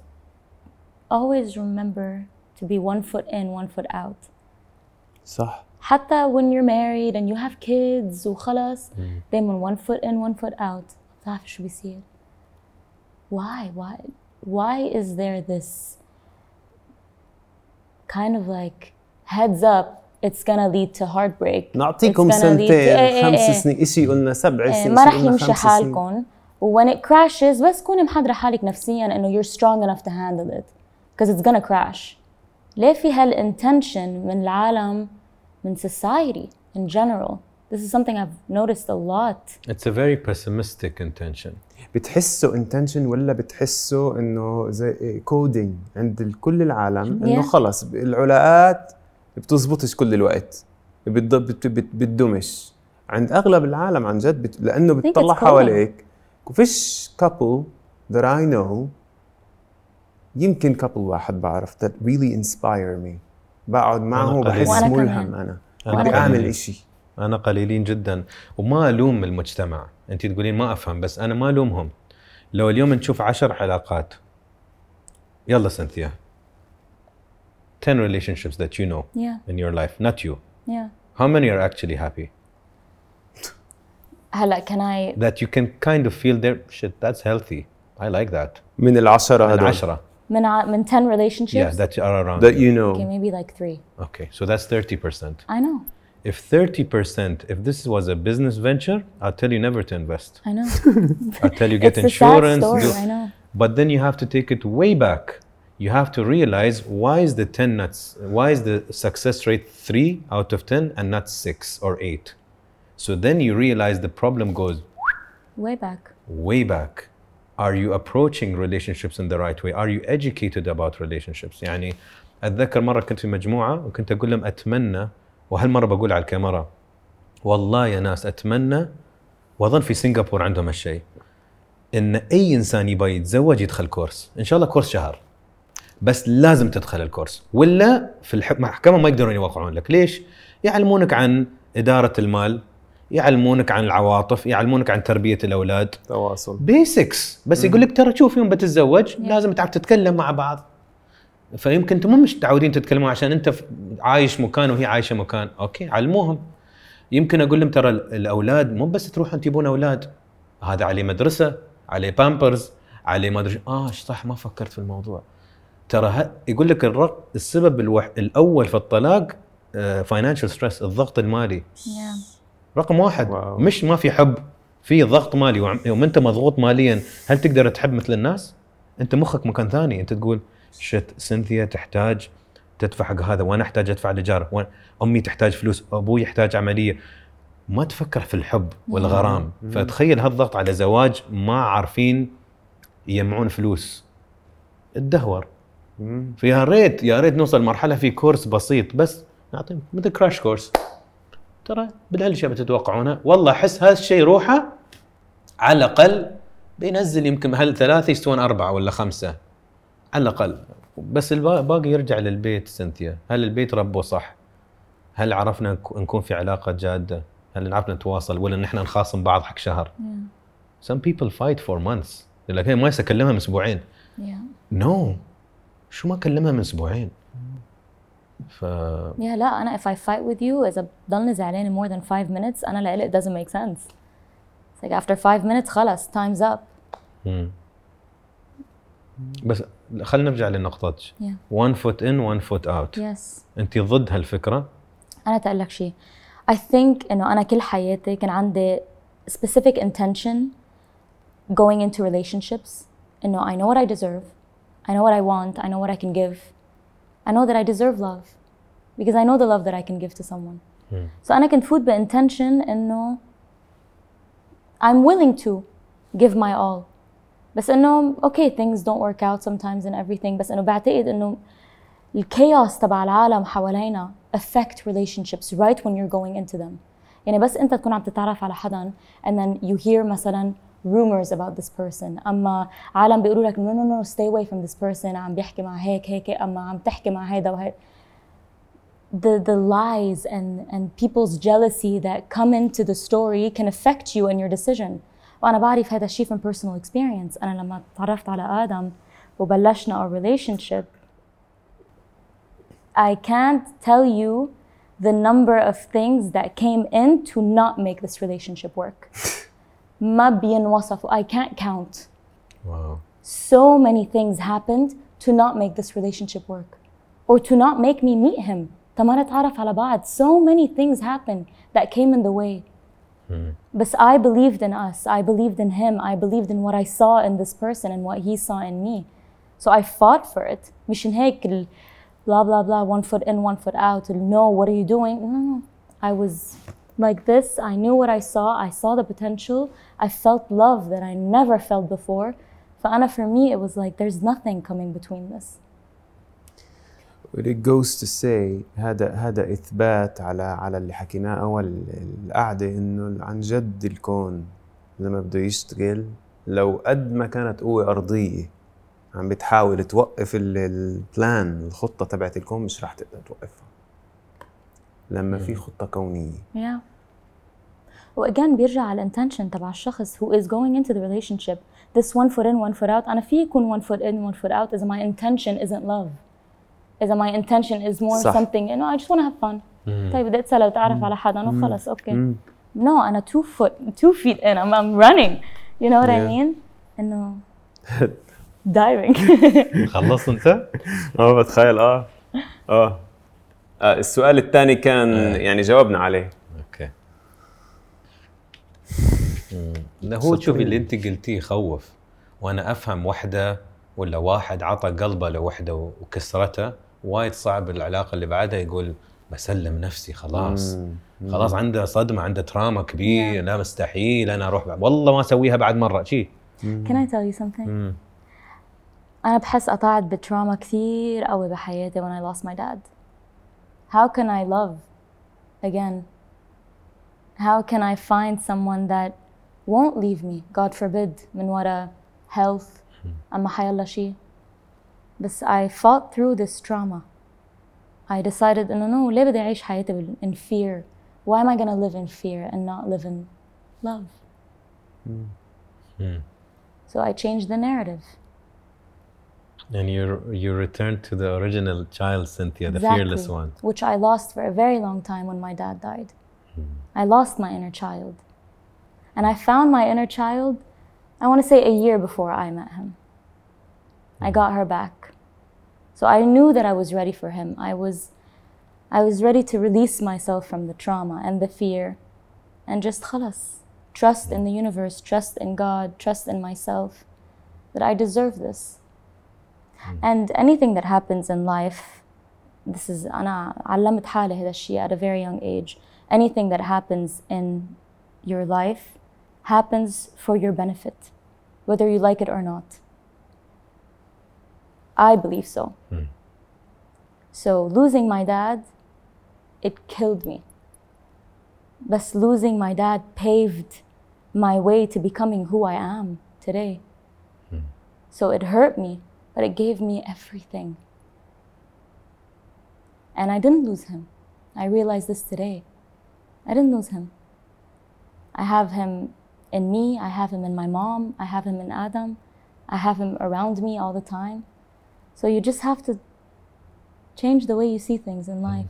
always remember to be one foot in one foot out. صح. حتى when you're married and you have kids وخلص دايما one foot in one foot out بتعرف شو بيصير why why why is there this kind of like heads up it's gonna lead to heartbreak نعطيكم It's gonna lead to- إيه، سنتين إيه، خمس إيه. سنين اشي قلنا سبع إيه، سنين ما إشي رح قلنا يمشي خمس سنين. حالكم و when it crashes بس كوني محضرة حالك نفسيا انه you're strong enough to handle it because it's gonna crash ليه في هالintention من العالم من society in general. This is something I've noticed a lot. It's a very pessimistic intention. بتحسه intention ولا بتحسه إنه زي coding عند كل العالم؟ إنه Yeah. خلص العلاقات بتزبطش كل الوقت. بتض- بت- بت- بتدومش. عند أغلب العالم عن جد بت... لأنه بتطلع. حواليك. وفيش couple that I know يمكن couple واحد بعرف that really inspire me. بقعد معه وأنا ملهم. أنا. بدي. اعمل إشي. أنا قليلين جدا. وما ألوم المجتمع. انت تقولين ما أفهم بس أنا ما ألومهم. لو اليوم نشوف عشر علاقات. يلا سنثيا. 10 relationships that you know yeah. in your life. Not you. Yeah. How many are actually happy? هلا can I that you can kind of feel their shit that's healthy. I like that. من العشرة من هدول. عشرة من ع- من 10 relationships yeah that are around that you. you know okay maybe like 3 okay so that's 30% I know if 30% if this was a business venture I'll tell you never to invest I know [laughs] I'll tell you get it's a sad insurance story do- I know But then you have to take it way back you have to realize why is the 10 nuts why is the success rate 3 out of 10 and not 6 or 8 so then you realize the problem goes way back way back Are you approaching relationships in the right way? Are you educated about relationships? يعني أتذكر مرة كنت في مجموعة وكنت أقول لهم أتمنى وهالمرة بقول على الكاميرا والله يا ناس أتمنى وأظن في سنغافور عندهم هالشيء إن أي إنسان يبغى يتزوج يدخل course. إن شاء الله course شهر. بس لازم تدخل ال course. ولا في المحكمه ما يقدرون يوقعون لك. ليش؟ يعلمونك عن إدارة المال. يعلمونك عن العواطف يعلمونك عن تربية الأولاد. تواصل. basics بس يقول لك ترى شوف يوم بتتزوج لازم تعرف تتكلم مع بعض. فيمكن أنتم مو مش متعودين تتكلموا عشان انت عايش مكان وهي عايشة مكان. okay علموهم. يمكن أقول لهم ترى ال- الأولاد مو بس تروحون تجيبون أولاد. هذا عليه مدرسة عليه بامبرز عليه ما أدري آه صح؟ ما فكرت في الموضوع. ترى ه- يقول لك الرق السبب الوح... الأول في الطلاق financial stress الضغط المالي. Yeah. رقم واحد wow. مش ما في حب في ضغط مالي. يوم انت مضغوط ماليا هل تقدر تحب مثل الناس؟ انت مخك مكان ثاني. انت تقول شت سنثيا تحتاج تدفع حق هذا وأنا أحتاج أدفع الايجار وأنا- أمي تحتاج فلوس أبوي يحتاج عملية. ما تفكر في الحب والغرام. فتخيل هالضغط على زواج ما عارفين يجمعون فلوس. الدهور. مم. فيا ريت يا ريت نوصل مرحلة في كورس بسيط بس نعطيهم مثل كراش كورس ترى بالاشياء بتتوقعونها والله أحس هذا الشيء روحه على الأقل بينزل يمكن هل ثلاثة يستوون أربعة ولا خمسة. على الأقل. بس الباقي يرجع للبيت سنتيا. هل البيت ربه صح؟ هل عرفنا نك- نكون في علاقة جادة؟ هل عرفنا نتواصل؟ ولا نحن نخاصم بعض حق شهر؟ yeah. Some people fight for months. يقول لك هي ما اكلمها من أسبوعين. Yeah. No. شو ما اكلمها من أسبوعين. ف Yeah, لا أنا if I fight with you إذا بضلني زعلانة more than five minutes أنا لإلي it doesn't make sense. It's like after five minutes خلص time's up. مم. بس خلينا نرجع لنقطتك Yeah. one foot in one foot out Yes. انت ضد هالفكره أنا تقول لك شيء I think إنه أنا كل حياتي كان عندي specific intention going into relationships إنه I know what I deserve I know what I want I know what I can give I know that I deserve love because I know the love that I can give to someone so أنا كنت فوت بintention إنه I'm willing to give my all بس إنه okay things don't work out sometimes and everything بس إنه بعتقد إنه الكيوس تبع العالم حوالينا affect relationships right when you're going into them يعني بس انت تكون عم تتعرف على حدا and then you hear مثلا rumors about this person اما عالم بيقولوا لك no no no stay away from this person عم بيحكي مع هيك هيك اما عم تحكي مع هيدا وهيك the the lies and and people's jealousy that come into the story can affect you and your decision وانا بعرف هذا الشيء from personal experience انا لما تعرفت على ادم وبلشنا our relationship I can't tell you the number of things that came in to not make this relationship work. [laughs] ما بينوصف I can't count. واو So many things happened to not make this relationship work or to not make me meet him. تما نتعرف على بعض. So many things happened that came in the way. But I believed in us. I believed in him. I believed in what I saw in this person and what he saw in me. So I fought for it. مشان هيك ال blah blah blah one foot in one foot out ال no what are you doing no no I was like this I knew what I saw I saw the potential I felt love that I never felt before. فأنا for me it was like there's nothing coming between this. But it goes to say هذا هذا إثبات على على اللي حكيناه أول القعدة إنه عن جد الكون لما بده يشتغل لو قد ما كانت قوة أرضية عم بتحاول توقف ال- البلان الخطة تبعت الكون مش رح تقدر توقفها. لما في خطة كونية. Yeah. وأجان بيرجع على الانتنشن تبع الشخص who is going into the relationship this one foot in one foot out أنا في يكون one foot in one foot out إذا my intention isn't love إذا my intention is more صح. something you know I just want to have fun طيب بدي أتسأل وأتعرف على حدا وخلص أوكي مم. no أنا two foot two feet in I'm, I'm running you know what I Yeah. mean إنه diving خلصت انت؟ آه بتخيل آه آه آه، السؤال الثاني كان يعني جاوبنا عليه لا هو شوفي اللي انت قلتيه يخوف وأنا أفهم وحدة ولا واحد عطى قلبه لوحده وكسرته وايد صعب العلاقة اللي بعدها يقول بسلم نفسي خلاص مم. خلاص عنده صدمة عنده تراما كبير لا مستحيل أنا أروح بعد. والله ما أسويها بعد مرة شي Can I tell you something? مم. أنا بحس قطعت بتراما كثير قوي بحياتي when I lost my dad. How can I love again? How can I find someone that won't leave me, God forbid, من ورا health أما حيالله شي. بس I fought through this trauma. I decided إنه no ليه بدي أعيش حياتي بال- in fear? Why am I gonna live in fear and not live in love? So I changed the narrative. and you you return to the original child Cynthia the fearless one Which I lost for a very long time when my dad died. I lost my inner child. And I found my inner child, I want to say a year before I met him. I got her back. So I knew that I was ready for him. I was I was ready to release myself from the trauma and the fear and just khalas. Trust in the universe, trust in God, trust in myself that I deserve this. And anything that happens in life this is أنا علمت حالي هذا الشيء at a very young age anything that happens in your life happens for your benefit whether you like it or not. I believe so. Hmm. So losing my dad it killed me. But losing my dad paved my way to becoming who I am today. Hmm. So it hurt me but it gave me everything. And I didn't lose him. I realized this today. I didn't lose him. I have him in me, I have him in my mom, I have him in Adam, I have him around me all the time. So you just have to change the way you see things in life.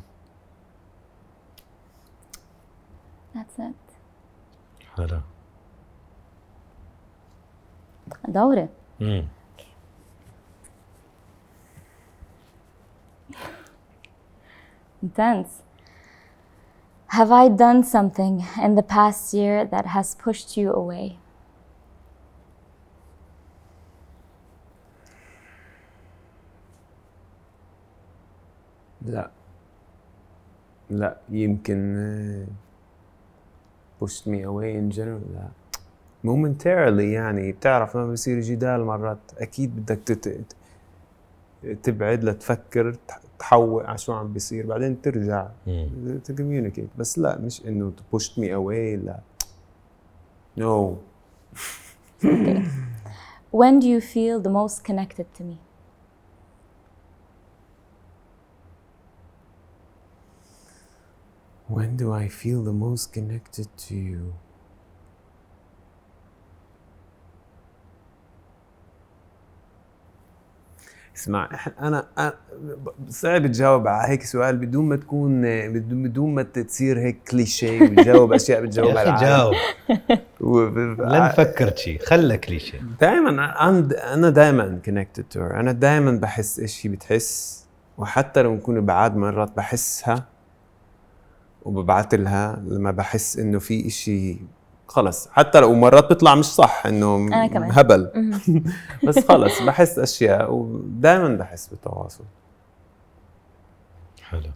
That's it. حلو دوري. مم. Intense. Have I done something in the past year that has pushed you away? لا لا يمكن آه، pushed me away in general لا momentarily يعني بتعرف لما بصير جدال مرات أكيد بدك. تبعد لتفكر تحوق على شو عم بيصير بعدين ترجع ت communicate بس لا مش إنه ت push me away لا no [laughs] When do you feel the most connected to me? When do I feel the most connected to you? اسمع. أنا أنا- صعب تجاوب على هيك سؤال بدون ما تكون بدون بدون ما تصير هيك كليشيه وتجاوب [laughs] أشياء بتجاوبها يا أخي جاوب. [laughs] لا نفكر شيء. خلى كليشيه. دائما أنا دائما connected to أنا دائما بحس إيش هي بتحس. وحتى لو نكون بعاد مرات بحسها وببعث لها لما بحس إنه في إشي خلص. حتى لو مرات بيطلع مش صح إنه كمان. هبل. [laughs] بس خلص بحس أشياء ودائما بحس بالتواصل. حلو.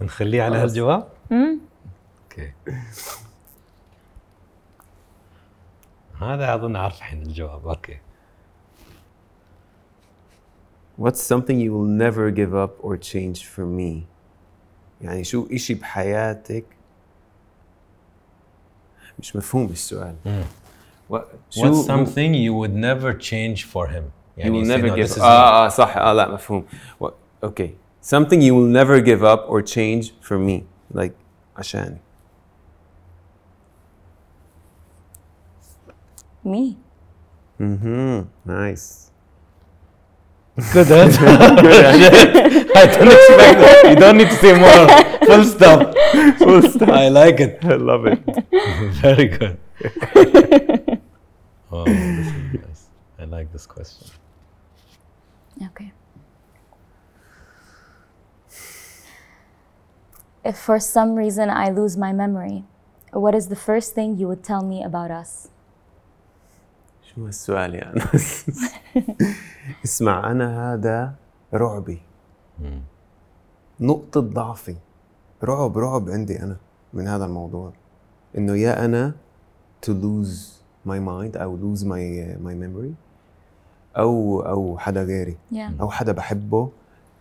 نخليه على. هالجواب؟ أوكي. هذا أظن عارف الحين الجواب. أوكي. What's something you will never give up or change for me? يعني شو إشي بحياتك مش مفهوم السؤال و- What's something you would never change for him you will never give is آه آه صح آه لا مفهوم okay something you will never give up or change for me like عشاني Me. mm-hmm nice Good eh? [laughs] answer. Eh? [laughs] I don't expect that. You don't need to say more. Full stop. Full stop. I like it. I love it [laughs] Very good. oh, this is nice. I like this question. Okay. If for some reason I lose my memory, what is the first thing you would tell me about us? شو شو هالسؤال يعني؟ [laughs] اسمع أنا هذا رعبي. نقطة ضعفي. رعب رعب عندي أنا من هذا الموضوع. إنه يا أنا to lose my mind أو lose my my memory أو أو حدا غيري. Yeah. أو حدا بحبه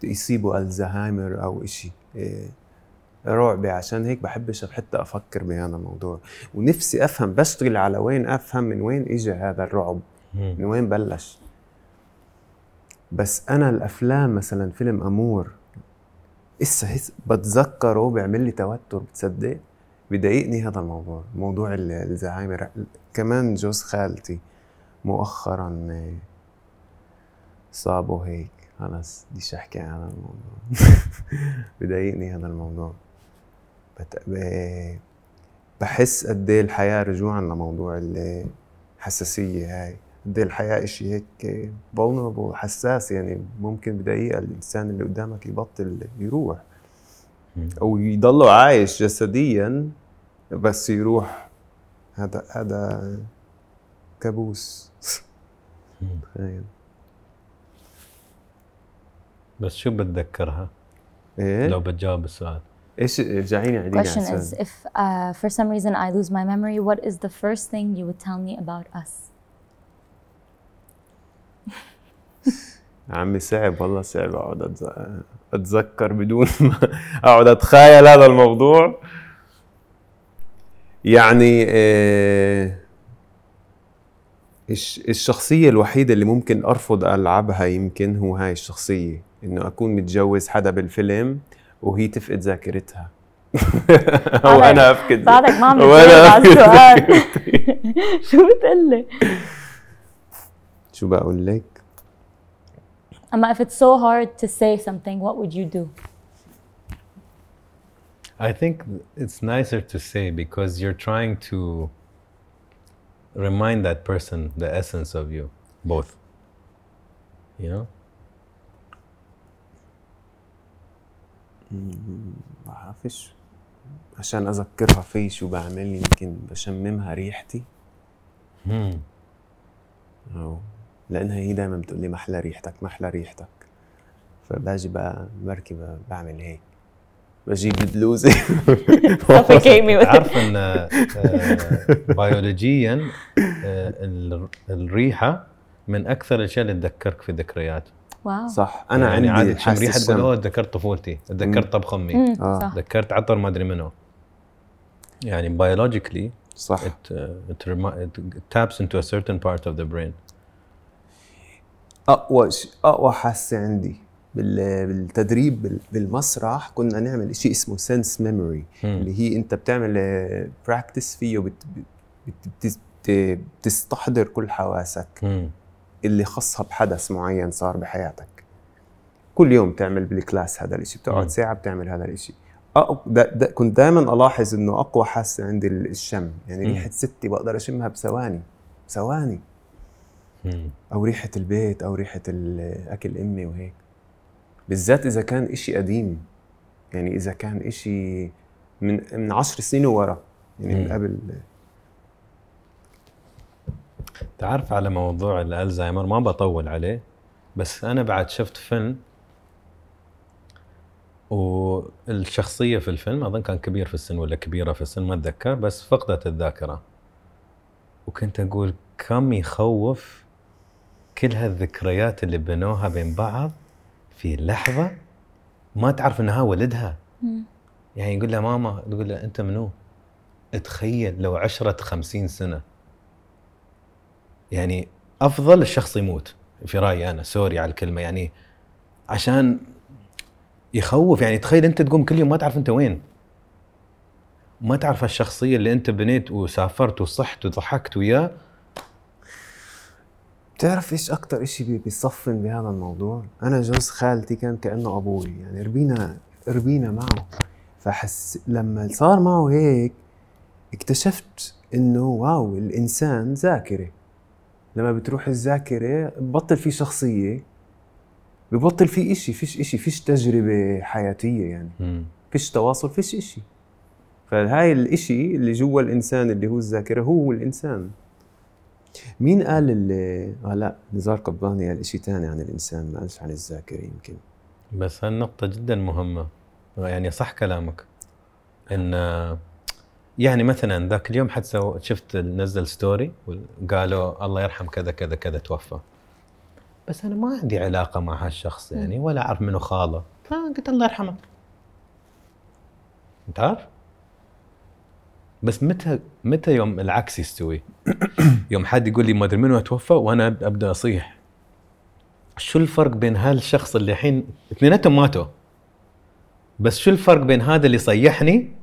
يصيبه الزهايمر أو إشي. إيه، رعبي. عشان هيك بحبش حتى أفكر بهذا الموضوع. ونفسي أفهم بشتغل على وين أفهم من وين اجى هذا الرعب. مم. من وين بلش. بس أنا الأفلام مثلا فيلم أمور إسا هس- بتذكره بيعمل لي توتر بتصدق؟ بضايقني هذا الموضوع. موضوع ال- الزهايمر. كمان جوز خالتي مؤخرا صابه هيك. خلص بديش أحكي عن هذا الموضوع. [laughs] بضايقني هذا الموضوع. بحس قد إيه الحياة رجوعا لموضوع الحساسية هاي. قد إيه الحياة إشي هيك vulnerable حساس يعني ممكن بدقيقة الإنسان اللي قدامك يبطل يروح. أو يضله عايش جسديا بس يروح. هذا هذا كابوس. تخيل. بس شو بتذكرها؟ إيه؟ لو بتجاوب السؤال. إيش رجعيني عيديني على Question is if uh, for some reason I lose my memory, what is the first thing you would tell me about us? [laughs] عمي صعب والله صعب أقعد أتذكر بدون ما [laughs] أقعد أتخيل هذا الموضوع يعني آه، الش- الشخصية الوحيدة اللي ممكن أرفض ألعبها يمكن هو هاي الشخصية إنه أكون متجوز حدا بالفيلم وهي تفقد ذاكرتها أو بعدك- أنا افقد بعدك ما عم على السؤال. شو بتقلي؟ شو بقول لك؟ أما if it's so hard to say something, what would you do? I think it's nicer to say because you're trying to remind that person the essence of you, both. You know? بعرفش عشان اذكرها في شو بعمل يمكن بشممها ريحتي. Hmm. أو لأنها هي دائما بتقول لي محلى ريحتك محلى ريحتك. فباجي بقى بركي ب- بعمل هيك. بجيب البلوزه Suffocate [laughs] me with it. تعرف إن آه، بيولوجيا آه، ال- الريحة من أكثر الأشياء اللي تذكرك في ذكريات. Wow. صح أنا يعني عندي عادي تشم حاسة ريحه تقول. اوه تذكرت طفولتي تذكرت طبخ امي مم، آه. تذكرت عطر ما أدري منه يعني biologically صح it, uh, it, it, taps into a certain part of the brain أقوى. أقوى حاسة عندي بال... بالتدريب بال... بالمسرح كنا نعمل شيء اسمه sense memory اللي هي أنت بتعمل practice فيه. بت... بت... بتستحضر كل حواسك. اللي خاصها بحدث معين صار بحياتك كل يوم تعمل بال class هذا الإشي مم. بتقعد ساعة بتعمل هذا الإشي أق... دا... دا... كنت دائما ألاحظ إنه أقوى حاسة عندي الشم يعني مم. ريحة ستي بقدر أشمها بثواني ثواني. أو ريحة البيت أو ريحة أكل أمي وهيك بالذات إذا كان إشي قديم يعني إذا كان إشي من من عشر سنين وورا يعني من. قبل تعرف على موضوع الألزهايمر ما بطول عليه بس أنا بعد شفت فيلم والشخصية في الفيلم أظن كان كبير في السن ولا كبيرة في السن ما أتذكر بس فقدت الذاكرة وكنت أقول كم يخوف كل هالذكريات اللي بنوها بين بعض في لحظة ما تعرف إنها ولدها. يعني يقول لها ماما تقول له أنت منو؟ تخيل لو عشرة خمسين سنة يعني أفضل الشخص يموت في رأيي أنا sorry على الكلمة يعني عشان يخوف يعني تخيل أنت تقوم كل يوم ما تعرف أنت وين. ما تعرف الشخصية اللي أنت بنيت وسافرت وصحت وضحكت وياه. بتعرف إيش أكتر إشي بي- بيصفن بهذا الموضوع؟ أنا جوز خالتي كان كأنه أبوي يعني ربينا ربينا معه. فحس لما صار معه هيك اكتشفت إنه wow الإنسان ذاكرة. لما بتروح الذاكرة ببطل في شخصية ببطل في إشي فيش إشي فيش تجربة حياتية يعني. مم. فيش تواصل فيش إشي. فهاي الإشي اللي جوا الإنسان اللي هو الذاكرة هو الإنسان. مين قال اللي آه لا نزار قباني قال شيء ثاني عن الإنسان ما قالش عن الذاكرة يمكن. بس هالنقطة جدا مهمة. يعني صح كلامك. إن يعني مثلا ذاك اليوم حد so شفت نزل story وقالوا الله يرحم كذا كذا كذا توفى. بس أنا ما عندي علاقة مع هالشخص يعني ولا أعرف منه خاله. فقلت الله يرحمه. أنت عارف؟ بس متى متى يوم العكس يستوي؟ [coughs] يوم حد يقول لي ما أدري منو توفى وأنا أبدأ أصيح. شو الفرق بين هالشخص اللي الحين اثنيناتهم ماتوا؟ بس شو الفرق بين هذا اللي صيحني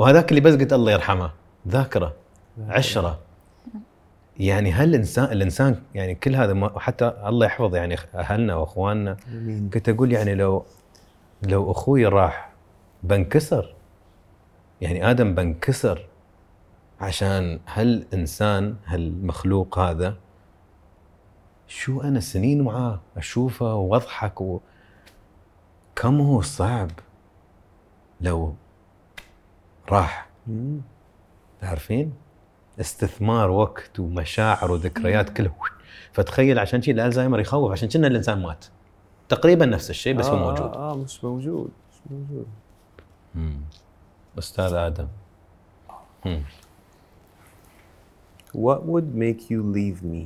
وهذاك اللي بس قلت الله يرحمه ذاكرة عشرة. يعني هل الانسان الإنسان يعني كل هذا ما حتى الله يحفظ يعني أهلنا وأخواننا. كنت أقول يعني لو لو أخوي راح بنكسر يعني آدم بنكسر عشان هالانسان هالمخلوق هذا؟ شو أنا سنين معاه أشوفه وأضحك و... كم هو صعب. لو راح. تعرفين استثمار وقت ومشاعر وذكريات كله فتخيل عشان شيء الألزهايمر يخوف عشان كنا الإنسان مات تقريبا نفس الشيء بس هو آه، موجود آه, آه مش موجود مش موجود مم. أستاذ آدم مم. What would make you leave me?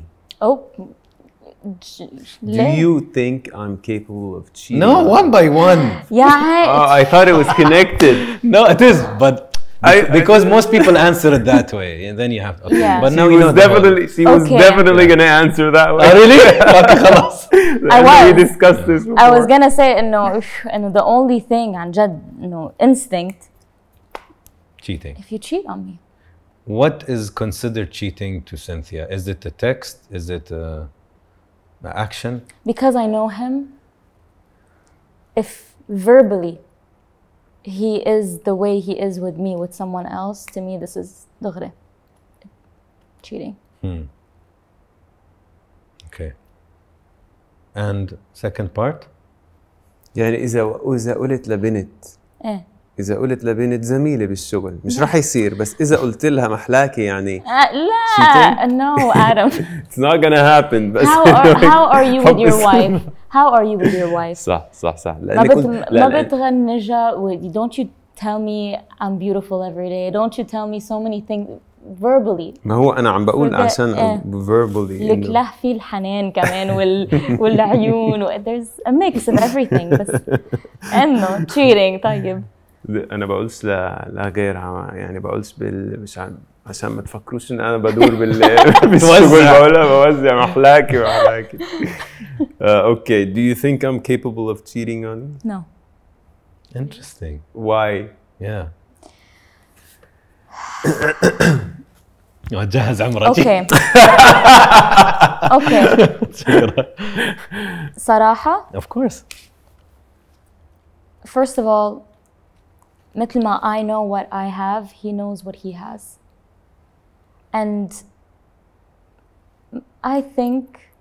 ج- Do you think I'm capable of cheating? No, one by one. يا عيل Oh, I thought it was connected. [laughs] No, it is, but I, because I, [laughs] most people answer it that way, and then you have. Okay. Yeah. But she now you know. Definitely, she was definitely yeah. gonna answer that way. Oh, really? [laughs] [laughs] I was. We discussed this. Before. I was gonna say no, and the only thing and just, no instinct. Cheating. If you cheat on me. What is considered cheating to Cynthia? Is it a text? Is it uh, a, a action? Because I know him. If verbally he is the way he is with me with someone else to me this is دغري cheating Hmm. Okay. And second part? يعني اذا اذا قلت لبنت ايه اذا قلت لبنت زميله بالشغل مش رح يصير بس اذا قلت لها محلاكي يعني آه، لا no Adam it's not gonna happen بس how are, how are you with your wife how are you with your wife صح صح صح ما لاني بت ما بتغنجها don't you tell me I'm beautiful every day don't you tell me so many things verbally ما هو أنا عم بقول عشان إيه. verbally لك في الحنان كمان وال... والعيون و... there's a mix of everything بس انه cheating طيب أنا بقولش لا لا غيرها يعني بقولش بال مش عم عشان ما تفكروش إن أنا بدور بال [laughs] [laughs] بالشغل بقولها بوزع محلاكي محلاكي [laughs] آه، okay do you think I'm capable of cheating on you? No. Interesting. why? Yeah. [coughs] جهز عمرك. okay أوكي صراحة؟ Of course. first of all مثل ما I know what I have he knows what he has and I think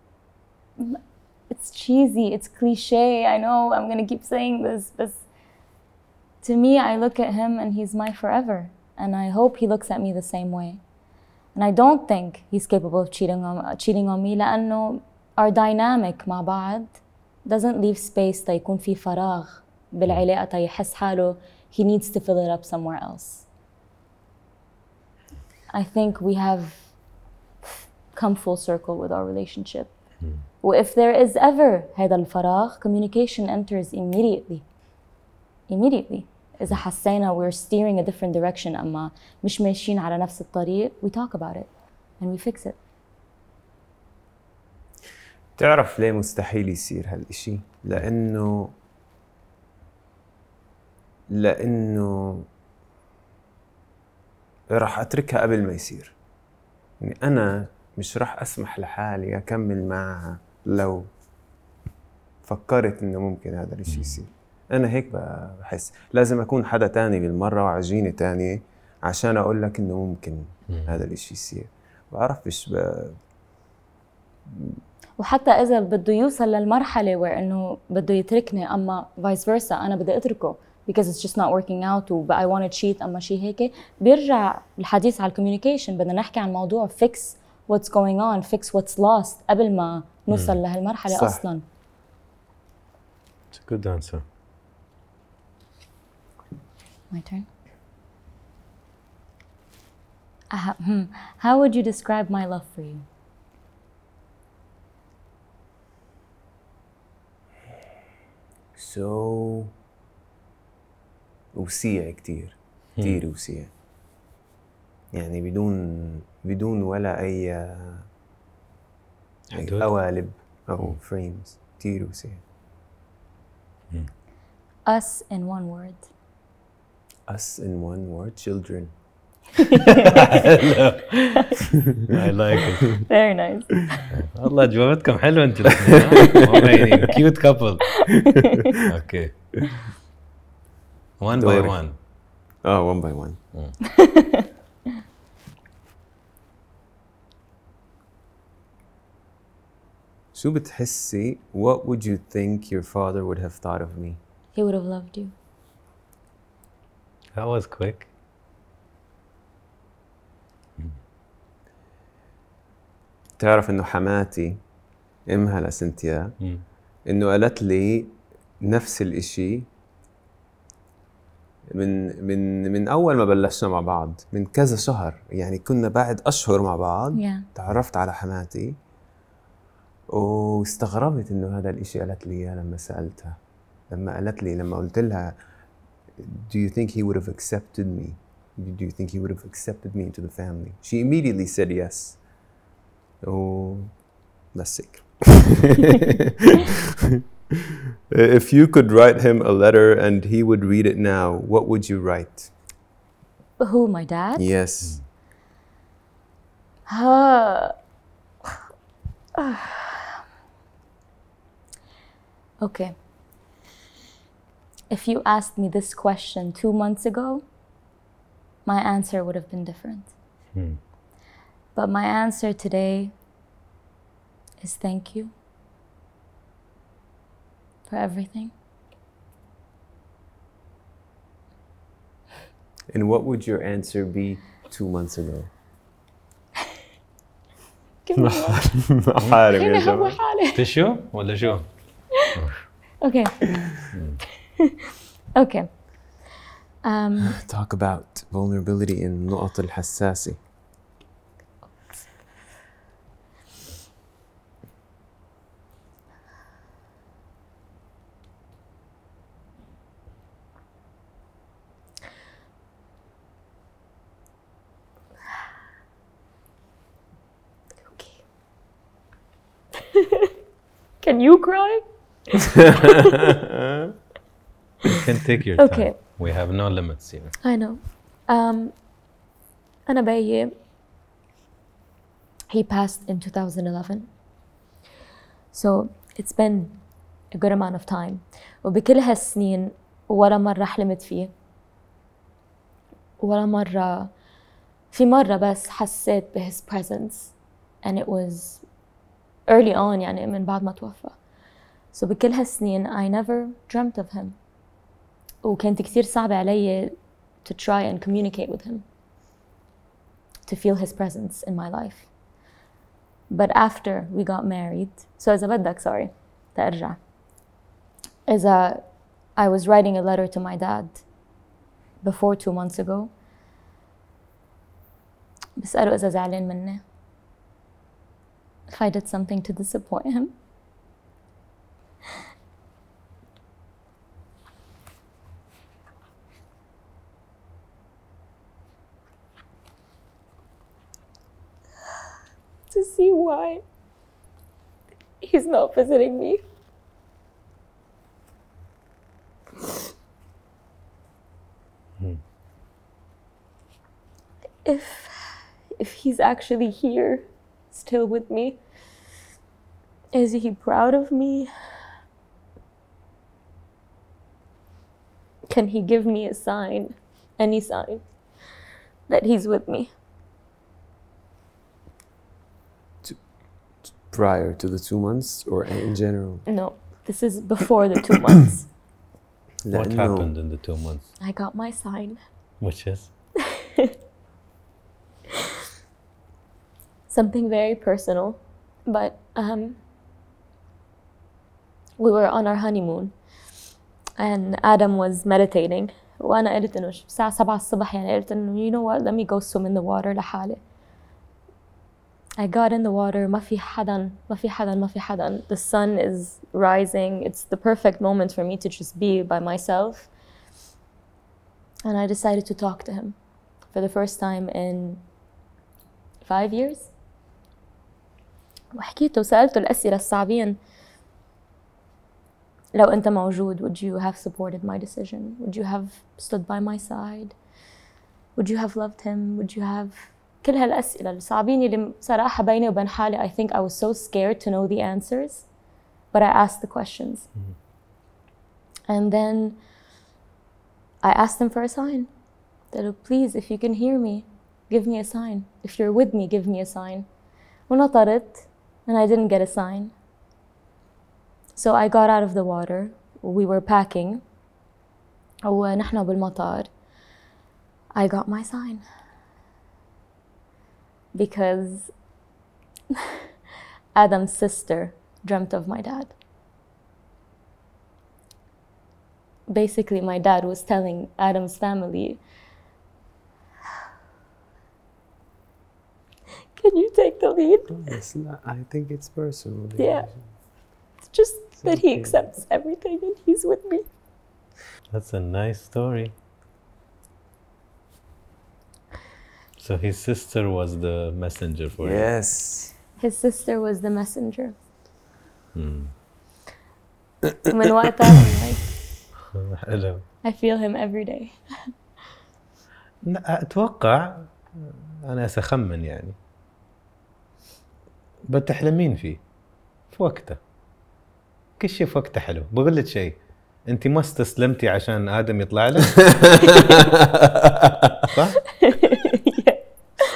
it's cheesy it's cliche I know I'm gonna keep saying this but to me I look at him and he's my forever and I hope he looks at me the same way and I don't think he's capable of cheating on cheating on me لأنه our dynamic مع بعض doesn't leave space تيكون في فراغ بالعلاقة تيحس حاله he needs to fill it up somewhere else. I think we have come full circle with our relationship. وif there is ever هذا الفراغ communication enters immediately. Immediately. إذا حسينا we're steering a different direction أما مش ماشيين على نفس الطريق we talk about it and we fix it. تعرف ليه مستحيل يصير هالإشي؟ لأنه لأنه راح أتركها قبل ما يصير. يعني أنا مش راح أسمح لحالي أكمل معها لو فكرت إنه ممكن هذا الإشي يصير. أنا هيك بحس. لازم أكون حدا تاني بالمرة وعجينة تانية عشان أقول لك إنه ممكن هذا الإشي يصير. بعرفش ب... وحتى إذا بده يوصل للمرحلة where إنه بده يتركني أما vice versa أنا بدي أتركه. because it's just not working out و I want to cheat اما شيء هيك بيرجع الحديث على الكوميونيكيشن بدنا نحكي عن موضوع فيكس what's going on fix what's lost قبل ما نوصل لهالمرحلة صح. أصلا It's a good answer. My turn. Uh, hmm. How would you describe my love for you? so وسيع كتير كتير وسيع يعني بدون بدون ولا أي حدود؟ قوالب أو فريمز كتير وسيع Us in one word. us in one word children I like it. Very nice. والله جوابتكم حلوة؟ [laughs] يعني كيوت كابل أوكي one by دوري. one اه one by one شو بتحسي what would you think your father would have thought of me He would have loved you. that was quick تعرف انه حماتي امها لسنتيا مم. انه قالت لي نفس الاشي من من من أول ما بلشنا مع بعض من كذا شهر يعني كنا بعد أشهر مع بعض Yeah. تعرفت على حماتي واستغربت إنه هذا الإشي قالت لي إياه لما سألتها لما قالت لي لما قلت لها do you think he would have accepted me do you think he would have accepted me into the family she immediately said yes Oh, that's sick. [laughs] [laughs] [laughs] if you could write him a letter and he would read it now, what would you write? Who, my dad? Yes. Uh, [sighs] okay. If you asked me this question two months ago, my answer would have been different. Hmm. But my answer today is thank you for everything. And what would your answer be two months ago? [laughs] Give [laughs] [laughs] me عارف يا هنا هو جماعة. حالي. تشو ولا شو؟ Okay. okay. Um, Talk about vulnerability in النقط الحساسة. You can take your Okay. time. We have no limits here. I know. Um, أنا بيي he passed in 2011 so it's been a good amount of time وبكل هالسنين ولا مرة حلمت فيه ولا مرة في مرة بس حسيت به his presence and it was early on يعني من بعد ما توفى so بكل هالسنين I never dreamt of him وكانت كثير صعبة علي to try and communicate with him, to feel his presence in my life. But after we got married, so إذا بدك sorry ترجع إذا I was writing a letter to my dad before two months ago بسأله إذا زعلان مني if I did something to disappoint him To see why he's not visiting me. If if he's actually here, still with me, is he proud of me? Can he give me a sign, any sign, that he's with me? Prior to the two months or in general? No, this is before the two months. [coughs] What لأنه happened in the two months? I got my sign. Which is? [laughs] something very personal, but um, we were on our honeymoon and Adam was meditating وأنا قلت إنه الساعة سبعة الصبح يعني قلت إنه you know what let me go swim in the water لحالي I got in the water ما في حدا ما في حدا ما في حدا the sun is rising it's the perfect moment for me to just be by myself and I decided to talk to him for the first time in five years وحكيته وسألته الأسئلة الصعبين لو أنت موجود would you have supported my decision would you have stood by my side would you have loved him would you have كل هالأسئلة الصعبين اللي صراحة بيني وبين حالي I think I was so scared to know the answers but I asked the questions and then I asked him for a sign that please if you can hear me give me a sign if you're with me give me a sign ونطرت and I didn't get a sign so I got out of the water we were packing ونحن بالمطار I got my sign because [laughs] Adam's sister dreamt of my dad. Basically, my dad was telling Adam's family, [sighs] Can you take the lead? Oh, it's not, I think it's personal. Yeah. It's just that he accepts everything and he's with me. That's a nice story. So his sister was the messenger for you. Yes. His sister was the messenger. Hmm. [coughs] ومن وقتها I'm like, [laughs] حلو I feel him every day. أتوقع أنا اسخمن يعني بتحلمين فيه في وقته كل شيء في وقته حلو بقول لك شيء أنت ما استسلمتي عشان آدم يطلع لك [laughs] صح؟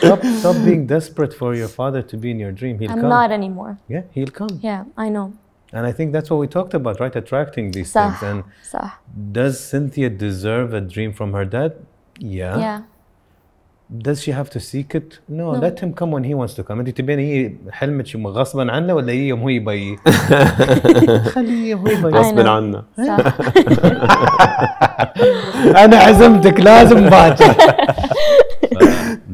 stop, stop being desperate for your father to be in your dream. He'll I'm come. not anymore. Yeah, he'll come. Yeah, I know. And I think that's what we talked about, right? Attracting these صح things. And صح. does Cynthia deserve a dream from her dad? Yeah. Yeah. Does she have to seek it? No, No. let him come when he wants to come. انت تبين هي حلمك غصبا عنه ولا هي يوم هو يبي؟ [laughs] خليه يوم هو يبي. I غصب know. عنا [laughs] صح. انا عزمتك لازم باكر [laughs]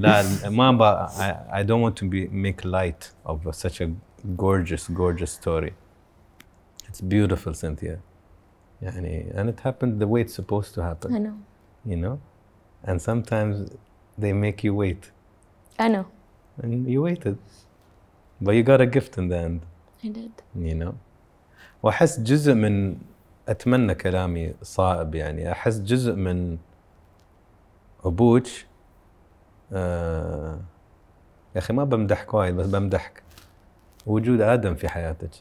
لا ما [laughs] با I, I don't want to be make light of such a gorgeous gorgeous story it's beautiful Cynthia يعني and it happened the way it's supposed to I happen know. you know and sometimes they make you wait I know. and you waited but you got a gift in the end I did. you know واحس جزء من اتمنى كلامي صائب يعني احس جزء من ابوك آه يا أخي ما بمدحك وايد بس بمدحك. وجود آدم في حياتك.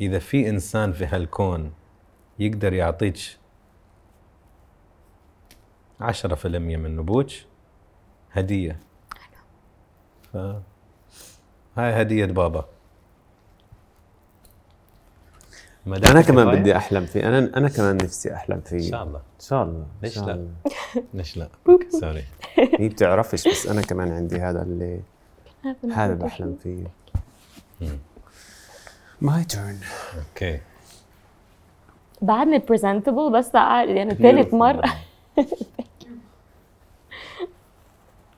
إذا في إنسان في هالكون يقدر يعطيك 10% من أبوك هدية. ف هاي هدية بابا ما دام أنا كمان؟ بدي أحلم فيه. أنا أنا كمان نفسي أحلم فيه. إن شاء الله. إن شاء الله. إن ليش شاء لا؟ الله. ليش لا؟ سوري. هي بتعرفش بس أنا كمان عندي هذا اللي أحلم you. فيه ماي تيرن أوكي. بعدني presentable بس تعال يعني ثالث مرة.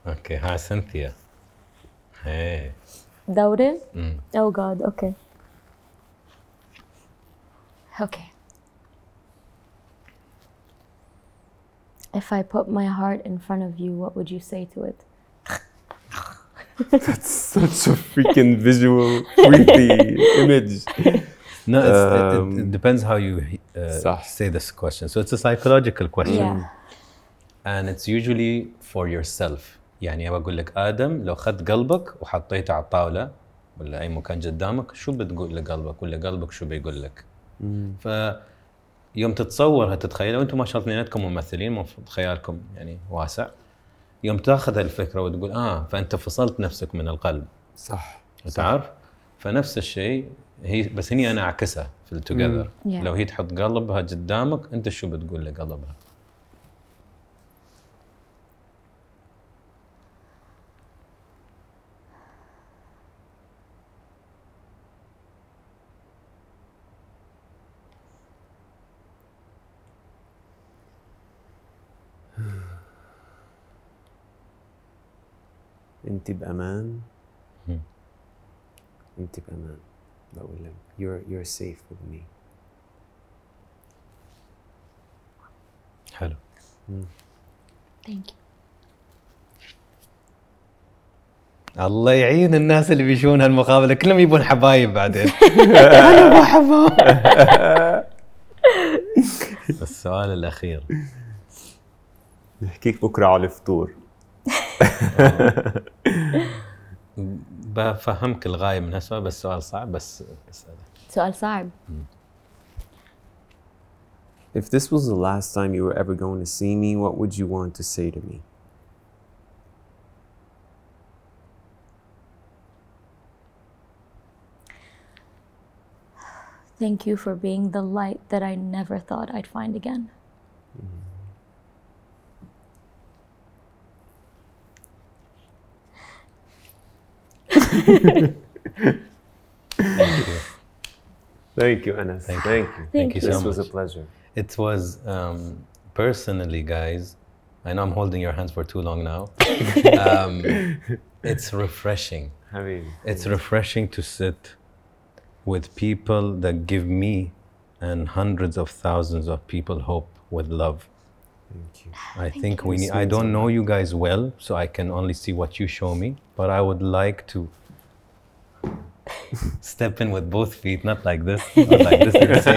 أوكي هاي سنثيا. هي. دوري؟ أمم. Oh God, okay. If I put my heart in front of you, what would you say to it? such a freaking visual creepy image No, it's, it, it, Um, it depends how you uh, say this question. So it's a psychological question. Yeah. And it's usually for yourself. يعني أبغى أقول لك آدم لو أخذت قلبك وحطيته على الطاولة ولا أي مكان قدامك شو بتقول لقلبك ولا قلبك شو بيقول لك؟ ف يوم تتصورها تتخيلها وأنتم ما شاء الله اثنيناتكم ممثلين المفروض خيالكم يعني واسع. يوم تأخذ الفكرة وتقول آه فأنت فصلت نفسك من القلب. صح تعرف؟ فنفس الشيء هي بس هني أنا أعكسها في التوجذر Yeah. لو هي تحط قلبها قدامك أنت شو بتقول لقلبها؟ انت بأمان. انت بأمان. بقول لك you're you're safe with me. حلو. Thank you. الله يعين الناس اللي بيشون هالمقابلة. كلهم يبون حبايب بعدين. [laughs] أنا بحبهم السؤال الأخير. نحكيك بكرة على الفطور. بفهمك الغايه من هالسؤال بس سؤال صعب بس اساله سؤال صعب. If this was the last time you were ever going to see me, what would you want to say to me? Thank you for being the light that I never thought I'd find again. Thank you, Thank you, Anas. Thank, you. Thank you so This was a pleasure. It was um, personally, guys. I know I'm holding your hands for too long now. [laughs] um, it's refreshing. Habibi. It's refreshing to sit with people that give me and hundreds of thousands of people hope with love. Thank you. I think we need, I don't know you guys well, so I can only see what you show me, but I would like to step in with both feet, not like this, not like this, and say,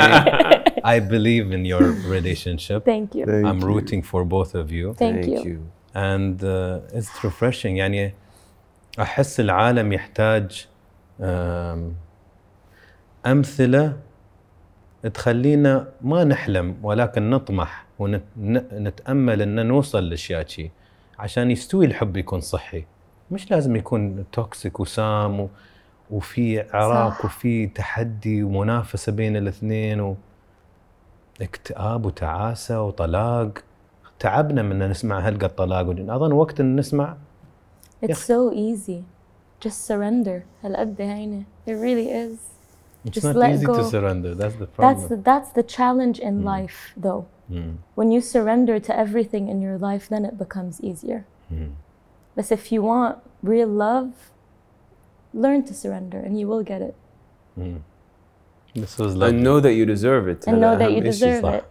I believe in your relationship. Thank you. Thank I'm you. rooting for both of you. Thank, you. and uh, it's refreshing يعني احس العالم يحتاج آم، امثله تخلينا ما نحلم ولكن نطمح ونتامل ان نوصل لاشياء شي عشان يستوي الحب يكون صحي مش لازم يكون توكسيك وسام و... وفي عراق صح. وفي تحدي ومنافسه بين الاثنين و... اكتئاب وتعاسه وطلاق تعبنا من نسمع هلقة الطلاق اظن وقت ان نسمع It's so easy. Just surrender. هالقد هينة. It really is. it's Just not let easy to go. surrender that's the That's problem the, that's the challenge in life, though. Mm. When you surrender to everything in your life, then it becomes easier. Mm. But if you want real love, learn to surrender, and you will get it. Mm. this was And lovely know that you deserve it. And know هذا that you أهم إشي. deserve صح. it.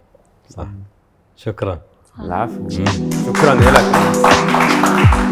صح شكرا العفو. شكرا لك.